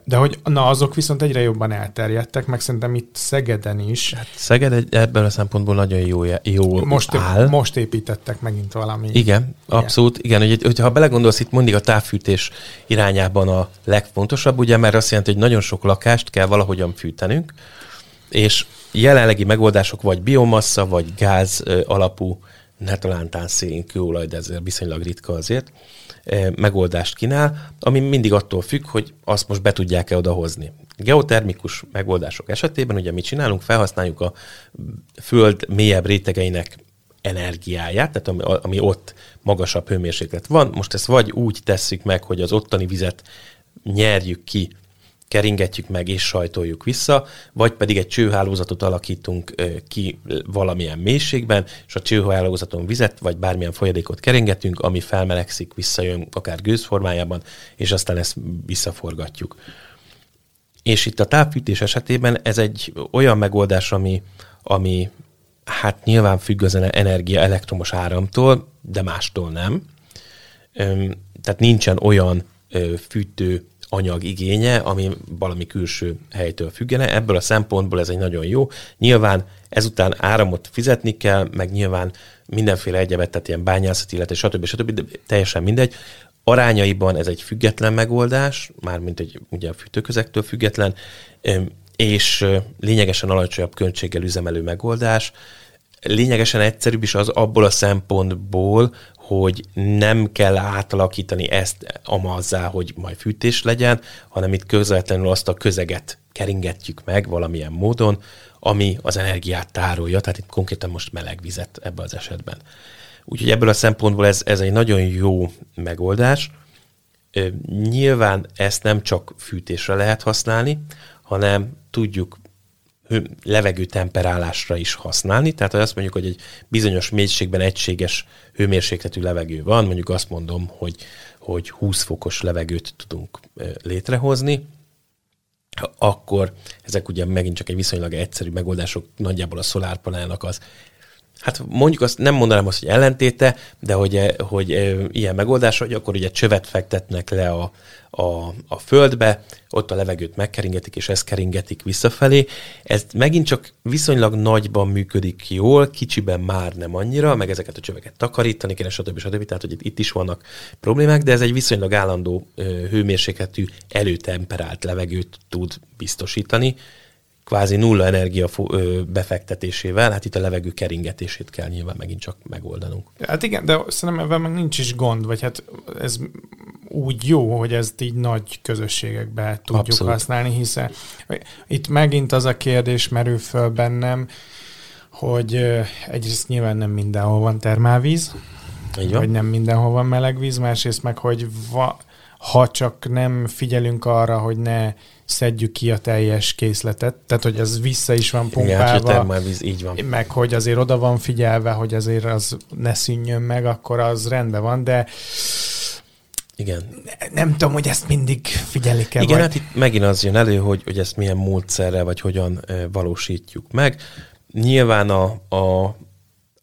Speaker 4: de hogy na azok viszont egyre jobban elterjedtek, meg szerintem itt Szegeden is. Hát
Speaker 3: Szeged egy, ebből a szempontból nagyon jó, jó
Speaker 4: most,
Speaker 3: áll.
Speaker 4: Most építettek megint valami.
Speaker 3: Igen, abszolút. Igen, hogy, hogyha belegondolsz, itt mindig a távfűtés irányában a legfontosabb, ugye, mert azt jelenti, hogy nagyon sok lakást kell valahogyan fűtenünk, és jelenlegi megoldások vagy biomassa, vagy gáz alapú, ne talántán szén kőolaj, de ez viszonylag ritka azért, megoldást kínál, ami mindig attól függ, hogy azt most be tudják-e odahozni. Geotermikus megoldások esetében ugye mit csinálunk? Felhasználjuk a föld mélyebb rétegeinek energiáját, tehát ami, ami ott magasabb hőmérséklet van. Most ezt vagy úgy tesszük meg, hogy az ottani vizet nyerjük ki keringetjük meg és sajtoljuk vissza, vagy pedig egy csőhálózatot alakítunk ki valamilyen mélységben, és a csőhálózaton vizet vagy bármilyen folyadékot keringetünk, ami felmelegszik, visszajön akár gőzformájában, és aztán ezt visszaforgatjuk. És itt a távfűtés esetében ez egy olyan megoldás, ami, ami hát nyilván függ az energia elektromos áramtól, de mástól nem. Tehát nincsen olyan fűtő anyag igénye, ami valami külső helytől függene. Ebből a szempontból ez egy nagyon jó. Nyilván ezután áramot fizetni kell, meg nyilván mindenféle egyebet, tehát ilyen bányászati, illetve stb. stb. De teljesen mindegy. Arányaiban ez egy független megoldás, mármint egy ugye a fűtőközektől független, és lényegesen alacsonyabb költséggel üzemelő megoldás. Lényegesen egyszerűbb is az abból a szempontból, hogy nem kell átalakítani ezt amazzá, hogy majd fűtés legyen, hanem itt közvetlenül azt a közeget keringetjük meg valamilyen módon, ami az energiát tárolja, tehát itt konkrétan most meleg vizet ebben az esetben. Úgyhogy ebből a szempontból ez, ez egy nagyon jó megoldás. Nyilván ezt nem csak fűtésre lehet használni, hanem tudjuk hő, levegő temperálásra is használni. Tehát ha azt mondjuk, hogy egy bizonyos mélységben egységes hőmérsékletű levegő van, mondjuk azt mondom, hogy, hogy 20 fokos levegőt tudunk létrehozni, akkor ezek ugye megint csak egy viszonylag egyszerű megoldások, nagyjából a szolárpanelnak az Hát mondjuk azt nem mondanám azt, hogy ellentéte, de hogy, hogy ilyen megoldás, hogy akkor ugye csövet fektetnek le a, a, a földbe, ott a levegőt megkeringetik, és ezt keringetik visszafelé. Ez megint csak viszonylag nagyban működik jól, kicsiben már nem annyira, meg ezeket a csöveket takarítani kéne, stb. stb. Tehát, hogy itt is vannak problémák, de ez egy viszonylag állandó hőmérsékletű, előtemperált levegőt tud biztosítani, kvázi nulla energia befektetésével, hát itt a levegő keringetését kell nyilván megint csak megoldanunk.
Speaker 4: Hát igen, de szerintem ebben meg nincs is gond, vagy hát ez úgy jó, hogy ezt így nagy közösségekbe tudjuk Abszolút. használni, hiszen itt megint az a kérdés merül föl bennem, hogy egyrészt nyilván nem mindenhol van termálvíz, így van. vagy nem mindenhol van meleg víz, másrészt meg, hogy va, ha csak nem figyelünk arra, hogy ne szedjük ki a teljes készletet, tehát hogy ez vissza is van pumpálva,
Speaker 3: Igen, hát, víz, így van.
Speaker 4: meg hogy azért oda van figyelve, hogy azért az ne szűnjön meg, akkor az rendben van, de
Speaker 3: igen.
Speaker 4: Nem tudom, hogy ezt mindig figyelik el.
Speaker 3: Igen, vagy... hát itt megint az jön elő, hogy, hogy ezt milyen módszerrel, vagy hogyan valósítjuk meg. Nyilván a, a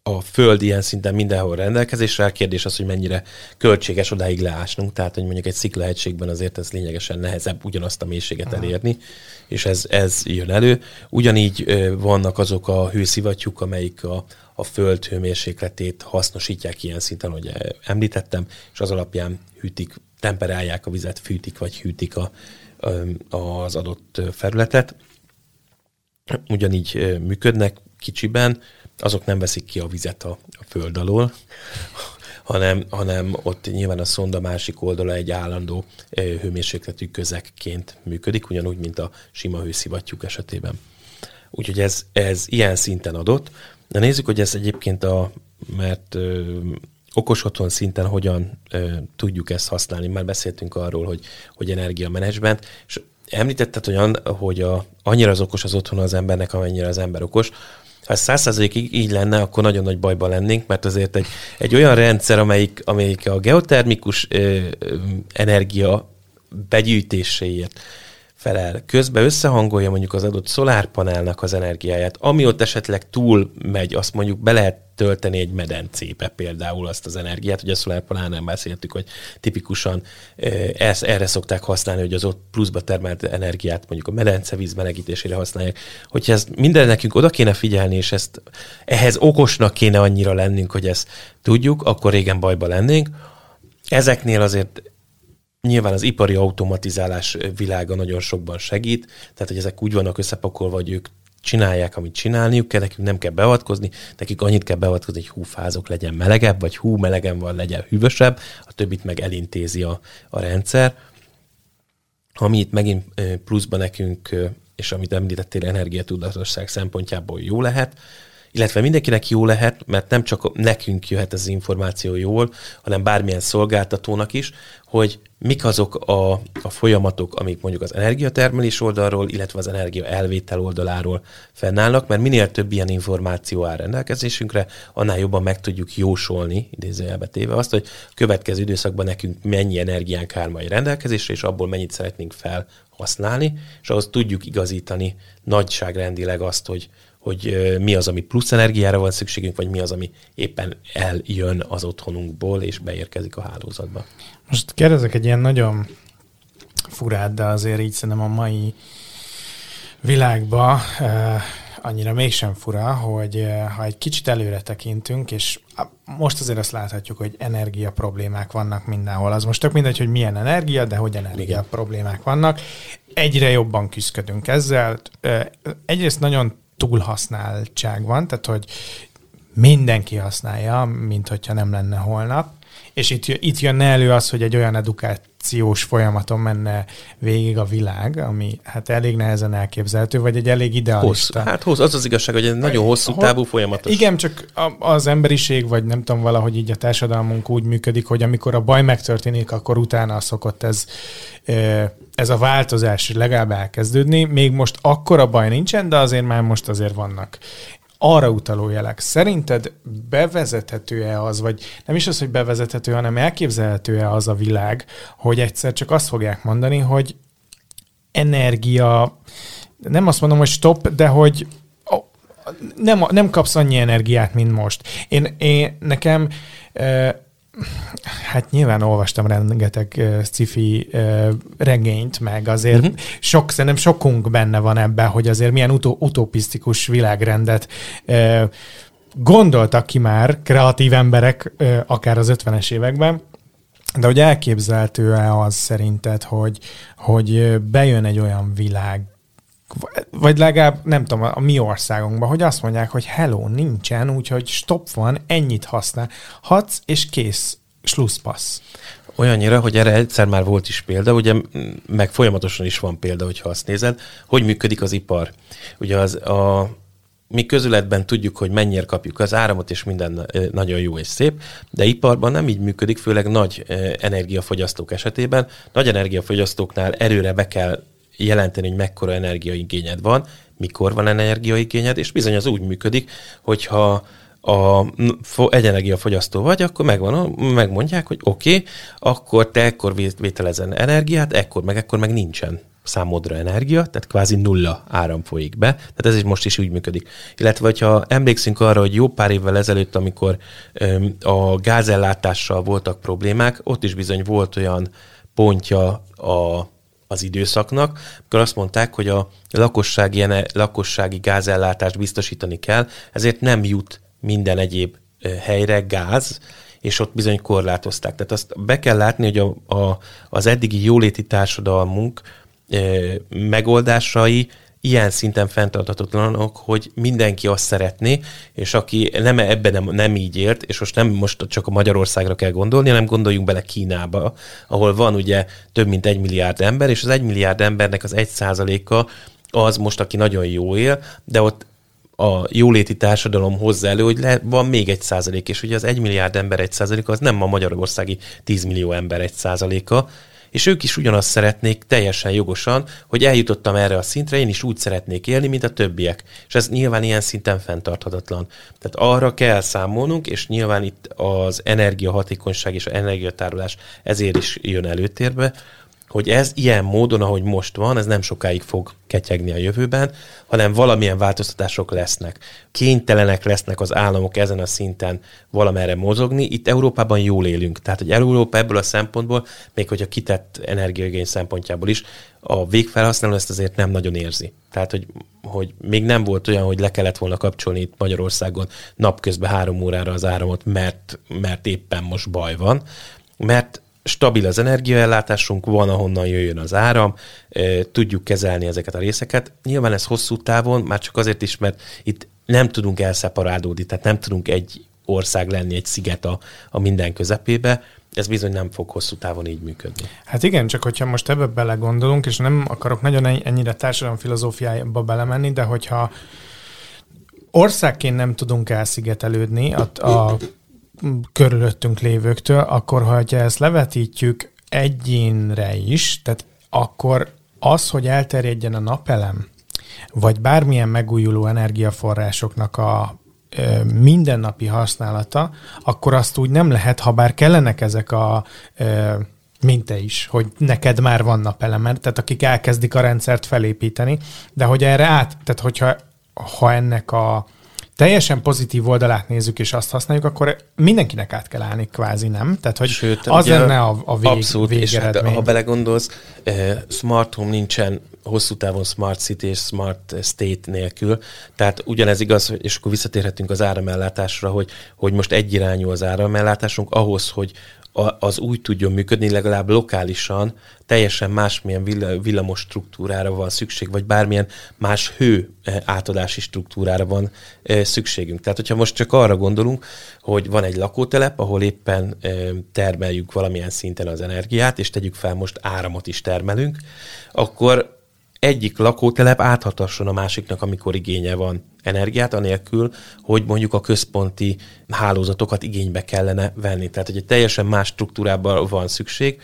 Speaker 3: a föld ilyen szinten mindenhol rendelkezésre áll. Kérdés az, hogy mennyire költséges odáig leásnunk. Tehát, hogy mondjuk egy sziklahegységben azért ez lényegesen nehezebb ugyanazt a mélységet elérni, és ez, ez jön elő. Ugyanígy vannak azok a hőszivattyúk, amelyik a, a föld hőmérsékletét hasznosítják ilyen szinten, hogy említettem, és az alapján hűtik, temperálják a vizet, fűtik vagy hűtik a, az adott felületet. Ugyanígy működnek kicsiben, azok nem veszik ki a vizet a, a föld alól, hanem, hanem ott nyilván a szonda másik oldala egy állandó hőmérsékletű közekként működik, ugyanúgy, mint a sima hőszivattyúk esetében. Úgyhogy ez, ez ilyen szinten adott. De nézzük, hogy ez egyébként a, mert ö, okos otthon szinten hogyan ö, tudjuk ezt használni. Már beszéltünk arról, hogy, hogy energiamenedzsment, és említetted, hogy, an, hogy a, annyira az okos az otthon az embernek, amennyire az ember okos. Ha ez százszerzalékig így lenne, akkor nagyon nagy bajban lennénk, mert azért egy, egy olyan rendszer, amelyik, amelyik a geotermikus ö, ö, energia begyűjtéséért felel. Közben összehangolja mondjuk az adott szolárpanelnak az energiáját, ami ott esetleg túl megy, azt mondjuk be lehet tölteni egy medencébe például azt az energiát. Ugye a szolárpanel nem beszéltük, hogy tipikusan ezt, erre szokták használni, hogy az ott pluszba termelt energiát mondjuk a medencevíz melegítésére használják. Hogyha ezt minden nekünk oda kéne figyelni, és ezt ehhez okosnak kéne annyira lennünk, hogy ezt tudjuk, akkor régen bajba lennénk. Ezeknél azért Nyilván az ipari automatizálás világa nagyon sokban segít, tehát hogy ezek úgy vannak összepakolva, hogy ők csinálják, amit csinálniuk kell, nekünk nem kell beavatkozni, nekik annyit kell beavatkozni, hogy hú, fázok legyen melegebb, vagy hú, melegen van, legyen hűvösebb, a többit meg elintézi a, a rendszer. Ami itt megint pluszban nekünk, és amit említettél energiatudatosság szempontjából jó lehet, illetve mindenkinek jó lehet, mert nem csak nekünk jöhet ez az információ jól, hanem bármilyen szolgáltatónak is, hogy mik azok a, a folyamatok, amik mondjuk az energiatermelés oldalról, illetve az energia elvétel oldaláról fennállnak, mert minél több ilyen információ áll rendelkezésünkre, annál jobban meg tudjuk jósolni, idézőjelbe téve azt, hogy a következő időszakban nekünk mennyi energiánk áll majd rendelkezésre, és abból mennyit szeretnénk felhasználni, és ahhoz tudjuk igazítani nagyságrendileg azt, hogy hogy mi az, ami plusz energiára van szükségünk, vagy mi az, ami éppen eljön az otthonunkból, és beérkezik a hálózatba.
Speaker 4: Most kérdezek egy ilyen nagyon furát, de azért így szerintem a mai világba annyira mégsem fura, hogy ha egy kicsit előre tekintünk, és most azért azt láthatjuk, hogy energia problémák vannak mindenhol. Az most tök mindegy, hogy milyen energia, de hogy energia Igen. problémák vannak. Egyre jobban küzdködünk ezzel. Eh, egyrészt nagyon túlhasználtság van, tehát hogy mindenki használja, mint hogyha nem lenne holnap, és itt, itt jönne elő az, hogy egy olyan edukált akciós folyamaton menne végig a világ, ami hát elég nehezen elképzelhető, vagy egy elég idealista.
Speaker 3: Hosszú. Hát hosszú, az az igazság, hogy egy nagyon hosszú távú folyamatos.
Speaker 4: Igen, csak az emberiség, vagy nem tudom, valahogy így a társadalmunk úgy működik, hogy amikor a baj megtörténik, akkor utána szokott ez, ez a változás legalább elkezdődni. Még most akkora baj nincsen, de azért már most azért vannak arra utaló jelek. Szerinted bevezethető-e az, vagy nem is az, hogy bevezethető, hanem elképzelhető-e az a világ, hogy egyszer csak azt fogják mondani, hogy energia, nem azt mondom, hogy stop, de hogy nem, nem kapsz annyi energiát, mint most. Én, én nekem Hát nyilván olvastam rengeteg uh, sci-fi uh, regényt, meg azért uh-huh. sok, szerintem sokunk benne van ebben, hogy azért milyen utó, utopisztikus világrendet uh, gondoltak ki már kreatív emberek, uh, akár az 50-es években, de hogy elképzelhető-e az szerinted, hogy, hogy bejön egy olyan világ, vagy legalább, nem tudom, a mi országunkban, hogy azt mondják, hogy hello, nincsen, úgyhogy stop van, ennyit használ. Hadsz és kész, slusszpassz.
Speaker 3: Olyannyira, hogy erre egyszer már volt is példa, ugye meg folyamatosan is van példa, hogyha azt nézed, hogy működik az ipar. Ugye az a, mi közületben tudjuk, hogy mennyire kapjuk az áramot, és minden nagyon jó és szép, de iparban nem így működik, főleg nagy energiafogyasztók esetében. Nagy energiafogyasztóknál erőre be kell jelenteni, hogy mekkora energiaigényed van, mikor van energiaigényed, és bizony az úgy működik, hogyha a, egy energiafogyasztó vagy, akkor megvan, megmondják, hogy oké, okay, akkor te ekkor vételezen energiát, ekkor meg ekkor meg nincsen számodra energia, tehát kvázi nulla áram folyik be, tehát ez is most is úgy működik. Illetve, hogyha emlékszünk arra, hogy jó pár évvel ezelőtt, amikor öm, a gázellátással voltak problémák, ott is bizony volt olyan pontja a az időszaknak, akkor azt mondták, hogy a lakossági, lakossági gázellátást biztosítani kell, ezért nem jut minden egyéb helyre gáz, és ott bizony korlátozták. Tehát azt be kell látni, hogy a, a, az eddigi jóléti társadalmunk e, megoldásai ilyen szinten fenntarthatatlanok, hogy mindenki azt szeretné, és aki nem ebben nem, nem így élt, és most nem most csak a Magyarországra kell gondolni, hanem gondoljunk bele Kínába, ahol van ugye több mint egy milliárd ember, és az egy milliárd embernek az egy százaléka az most, aki nagyon jó él, de ott a jóléti társadalom hozza elő, hogy le, van még egy százalék, és ugye az egy milliárd ember egy százaléka, az nem a magyarországi 10 millió ember egy százaléka, és ők is ugyanazt szeretnék teljesen jogosan, hogy eljutottam erre a szintre, én is úgy szeretnék élni, mint a többiek. És ez nyilván ilyen szinten fenntarthatatlan. Tehát arra kell számolnunk, és nyilván itt az energiahatékonyság és az energiatárolás ezért is jön előtérbe, hogy ez ilyen módon, ahogy most van, ez nem sokáig fog ketyegni a jövőben, hanem valamilyen változtatások lesznek. Kénytelenek lesznek az államok ezen a szinten valamerre mozogni. Itt Európában jól élünk. Tehát, hogy Európa ebből a szempontból, még hogyha kitett energiaigény szempontjából is, a végfelhasználó ezt azért nem nagyon érzi. Tehát, hogy, hogy még nem volt olyan, hogy le kellett volna kapcsolni itt Magyarországon napközben három órára az áramot, mert, mert éppen most baj van, mert stabil az energiaellátásunk, van ahonnan jöjjön az áram, tudjuk kezelni ezeket a részeket. Nyilván ez hosszú távon, már csak azért is, mert itt nem tudunk elszeparádódni, tehát nem tudunk egy ország lenni, egy sziget a, a minden közepébe, ez bizony nem fog hosszú távon így működni.
Speaker 4: Hát igen, csak hogyha most ebbe belegondolunk, és nem akarok nagyon ennyire társadalom filozófiába belemenni, de hogyha országként nem tudunk elszigetelődni a, a körülöttünk lévőktől, akkor ha ezt levetítjük egyénre is, tehát akkor az, hogy elterjedjen a napelem, vagy bármilyen megújuló energiaforrásoknak a mindennapi használata, akkor azt úgy nem lehet, ha bár kellenek ezek a mint te is, hogy neked már van napelemed, tehát akik elkezdik a rendszert felépíteni, de hogy erre át, tehát hogyha ha ennek a teljesen pozitív oldalát nézzük, és azt használjuk, akkor mindenkinek át kell állni, kvázi nem. Tehát, hogy Sőt, az lenne a, a vég,
Speaker 3: abszolút, végeredmény. És hát, ha belegondolsz, eh, smart home nincsen hosszú távon smart city és smart state nélkül. Tehát ugyanez igaz, és akkor visszatérhetünk az áramellátásra, hogy, hogy most egyirányú az áramellátásunk ahhoz, hogy az úgy tudjon működni, legalább lokálisan teljesen másmilyen villamos struktúrára van szükség, vagy bármilyen más hő átadási struktúrára van szükségünk. Tehát, hogyha most csak arra gondolunk, hogy van egy lakótelep, ahol éppen termeljük valamilyen szinten az energiát, és tegyük fel most áramot is termelünk, akkor egyik lakótelep áthatasson a másiknak, amikor igénye van energiát, anélkül, hogy mondjuk a központi hálózatokat igénybe kellene venni. Tehát, hogy egy teljesen más struktúrában van szükség,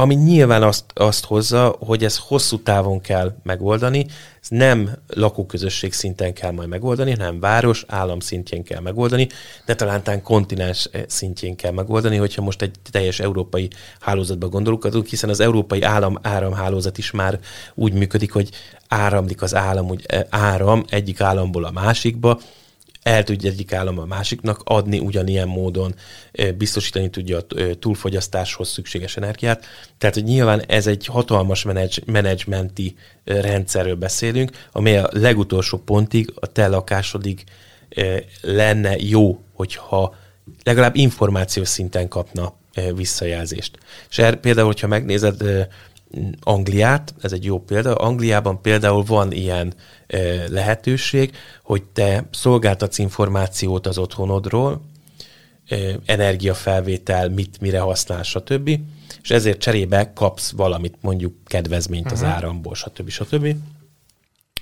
Speaker 3: ami nyilván azt, azt hozza, hogy ez hosszú távon kell megoldani, ez nem lakóközösség szinten kell majd megoldani, hanem város, állam szintjén kell megoldani, de talán kontinens szintjén kell megoldani, hogyha most egy teljes európai hálózatba gondolunk, hiszen az európai állam áramhálózat is már úgy működik, hogy áramlik az állam, úgy áram egyik államból a másikba, el tudja egyik állam a másiknak adni ugyanilyen módon, biztosítani tudja a túlfogyasztáshoz szükséges energiát. Tehát, hogy nyilván ez egy hatalmas menedzsmenti rendszerről beszélünk, amely a legutolsó pontig, a te lakásodig lenne jó, hogyha legalább információs szinten kapna visszajelzést. És er, például, hogyha megnézed Angliát, ez egy jó példa. Angliában például van ilyen e, lehetőség, hogy te szolgáltatsz információt az otthonodról, e, energiafelvétel, mit, mire használ, stb. És ezért cserébe kapsz valamit, mondjuk kedvezményt uh-huh. az mhm. áramból, stb. stb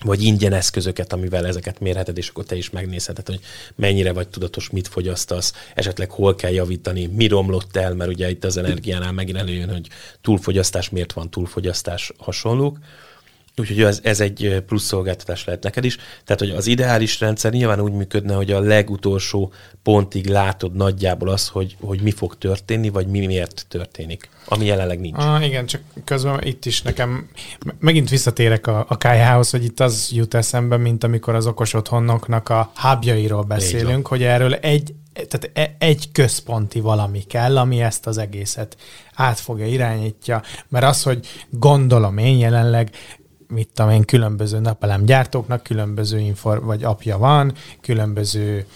Speaker 3: vagy ingyen eszközöket, amivel ezeket mérheted, és akkor te is megnézheted, hogy mennyire vagy tudatos, mit fogyasztasz, esetleg hol kell javítani, mi romlott el, mert ugye itt az energiánál megint előjön, hogy túlfogyasztás, miért van túlfogyasztás, hasonlók. Úgyhogy ez, ez egy plusz szolgáltatás lehet neked is. Tehát, hogy az ideális rendszer nyilván úgy működne, hogy a legutolsó pontig látod nagyjából azt, hogy, hogy mi fog történni, vagy mi miért történik, ami jelenleg nincs.
Speaker 4: Ah, igen, csak közben itt is nekem, megint visszatérek a, a kájhához, hogy itt az jut eszembe, mint amikor az okos otthonoknak a hábjairól beszélünk, hogy erről egy, tehát e, egy központi valami kell, ami ezt az egészet átfogja, irányítja, mert az, hogy gondolom én jelenleg mit tudom én, különböző napelemgyártóknak különböző infor, vagy apja van, különböző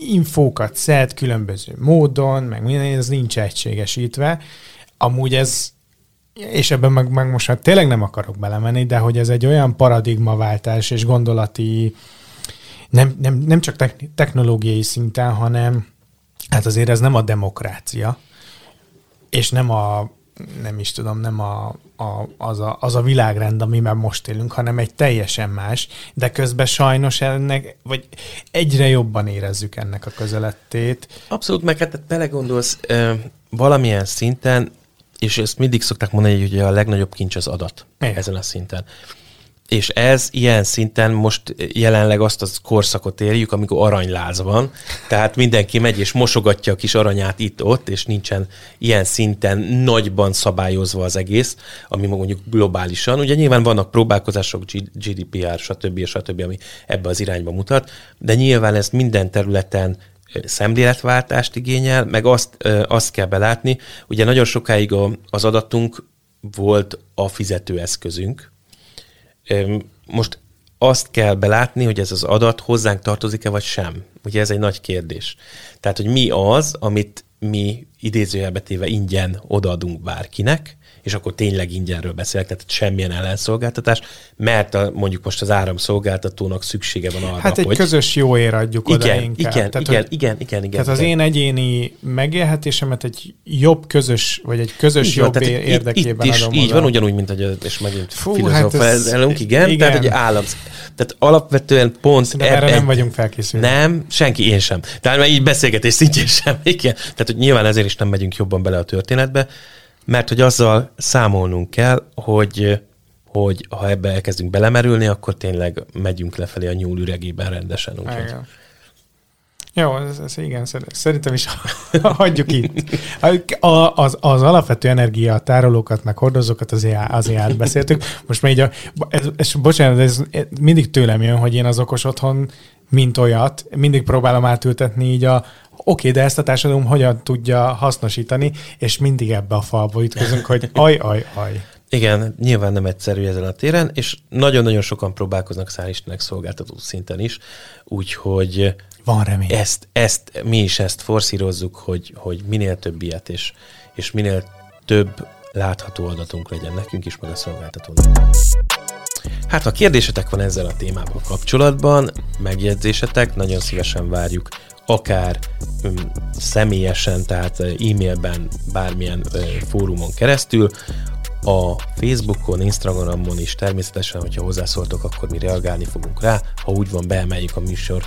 Speaker 4: infókat szed különböző módon, meg minden, ez nincs egységesítve. Amúgy ez, és ebben meg, meg most hát tényleg nem akarok belemenni, de hogy ez egy olyan paradigmaváltás és gondolati, nem, nem, nem csak technológiai szinten, hanem hát azért ez nem a demokrácia, és nem a nem is tudom, nem a, a, az, a, az a világrend, amiben most élünk, hanem egy teljesen más, de közben sajnos ennek, vagy egyre jobban érezzük ennek a közelettét.
Speaker 3: Abszolút, meg hát belegondolsz, ö, valamilyen szinten, és ezt mindig szokták mondani, hogy a legnagyobb kincs az adat Igen. ezen a szinten. És ez ilyen szinten most jelenleg azt az korszakot érjük, amikor aranyláz van, tehát mindenki megy és mosogatja a kis aranyát itt-ott, és nincsen ilyen szinten nagyban szabályozva az egész, ami mondjuk globálisan. Ugye nyilván vannak próbálkozások, GDPR, stb. stb., ami ebbe az irányba mutat, de nyilván ez minden területen szemléletváltást igényel, meg azt, azt kell belátni, ugye nagyon sokáig az adatunk volt a fizetőeszközünk, most azt kell belátni, hogy ez az adat hozzánk tartozik-e, vagy sem. Ugye ez egy nagy kérdés. Tehát, hogy mi az, amit mi idézőjelbe téve ingyen odaadunk bárkinek, és akkor tényleg ingyenről beszélek, tehát semmilyen ellenszolgáltatás, mert a, mondjuk most az áramszolgáltatónak szüksége van arra,
Speaker 4: Hát egy
Speaker 3: hogy...
Speaker 4: közös jóért adjuk
Speaker 3: igen,
Speaker 4: oda
Speaker 3: inkább. Igen, tehát, igen, hogy, igen, igen, igen.
Speaker 4: Tehát igen. az én egyéni megélhetésemet egy jobb közös, vagy egy közös így jobb van, érdekében
Speaker 3: itt is
Speaker 4: adom
Speaker 3: így oda. van, ugyanúgy, mint hogy, és megint Fú, hát ez, igen, igen, tehát hogy állam... Tehát alapvetően pont...
Speaker 4: Szerintem erre nem vagyunk felkészülve.
Speaker 3: Nem, senki, én sem. Tehát már így beszélgetés szintjén sem. Igen. Tehát, hogy nyilván ezért is nem megyünk jobban bele a történetbe, mert hogy azzal számolnunk kell, hogy hogy ha ebbe elkezdünk belemerülni, akkor tényleg megyünk lefelé a nyúl üregében rendesen. Úgyhogy.
Speaker 4: Jó, ez, ez igen, szerintem is hagyjuk itt. A, az, az alapvető energiatárolókat, meg hordozókat azért, azért átbeszéltük. Most így a, ez, ez, bocsánat, ez mindig tőlem jön, hogy én az okos otthon, mint olyat, mindig próbálom átültetni így a, oké, de ezt a társadalom hogyan tudja hasznosítani, és mindig ebbe a falba ütközünk, hogy aj, aj, aj.
Speaker 3: Igen, nyilván nem egyszerű ezen a téren, és nagyon-nagyon sokan próbálkoznak szál Istennek szolgáltató szinten is, úgyhogy
Speaker 4: Van remény.
Speaker 3: Ezt, ezt, mi is ezt forszírozzuk, hogy, hogy minél több ilyet, és, és minél több látható adatunk legyen nekünk is, meg a szolgáltatónak. Hát, ha kérdésetek van ezzel a témával kapcsolatban, megjegyzésetek, nagyon szívesen várjuk, akár um, személyesen, tehát e-mailben, bármilyen fórumon keresztül, a Facebookon, Instagramon is természetesen, hogyha hozzászóltok, akkor mi reagálni fogunk rá, ha úgy van, beemeljük a műsor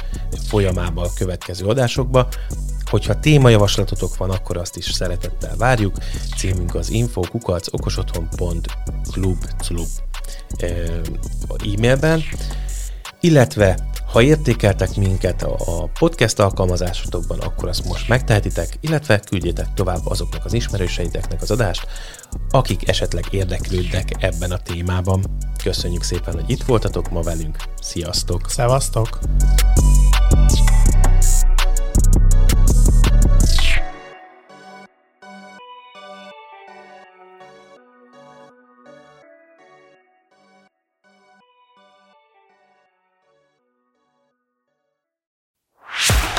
Speaker 3: folyamába a következő adásokba. Hogyha témajavaslatotok van, akkor azt is szeretettel várjuk. Címünk az info.okosotthon.club e-mailben, illetve ha értékeltek minket a podcast alkalmazásotokban, akkor azt most megtehetitek, illetve küldjétek tovább azoknak az ismerőseiteknek az adást, akik esetleg érdeklődnek ebben a témában. Köszönjük szépen, hogy itt voltatok ma velünk. Sziasztok!
Speaker 4: Szevasztok!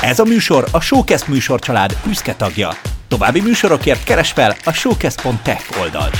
Speaker 1: Ez a műsor a Showcast műsorcsalád büszke tagja. További műsorokért keres fel a showcast.tech oldalt.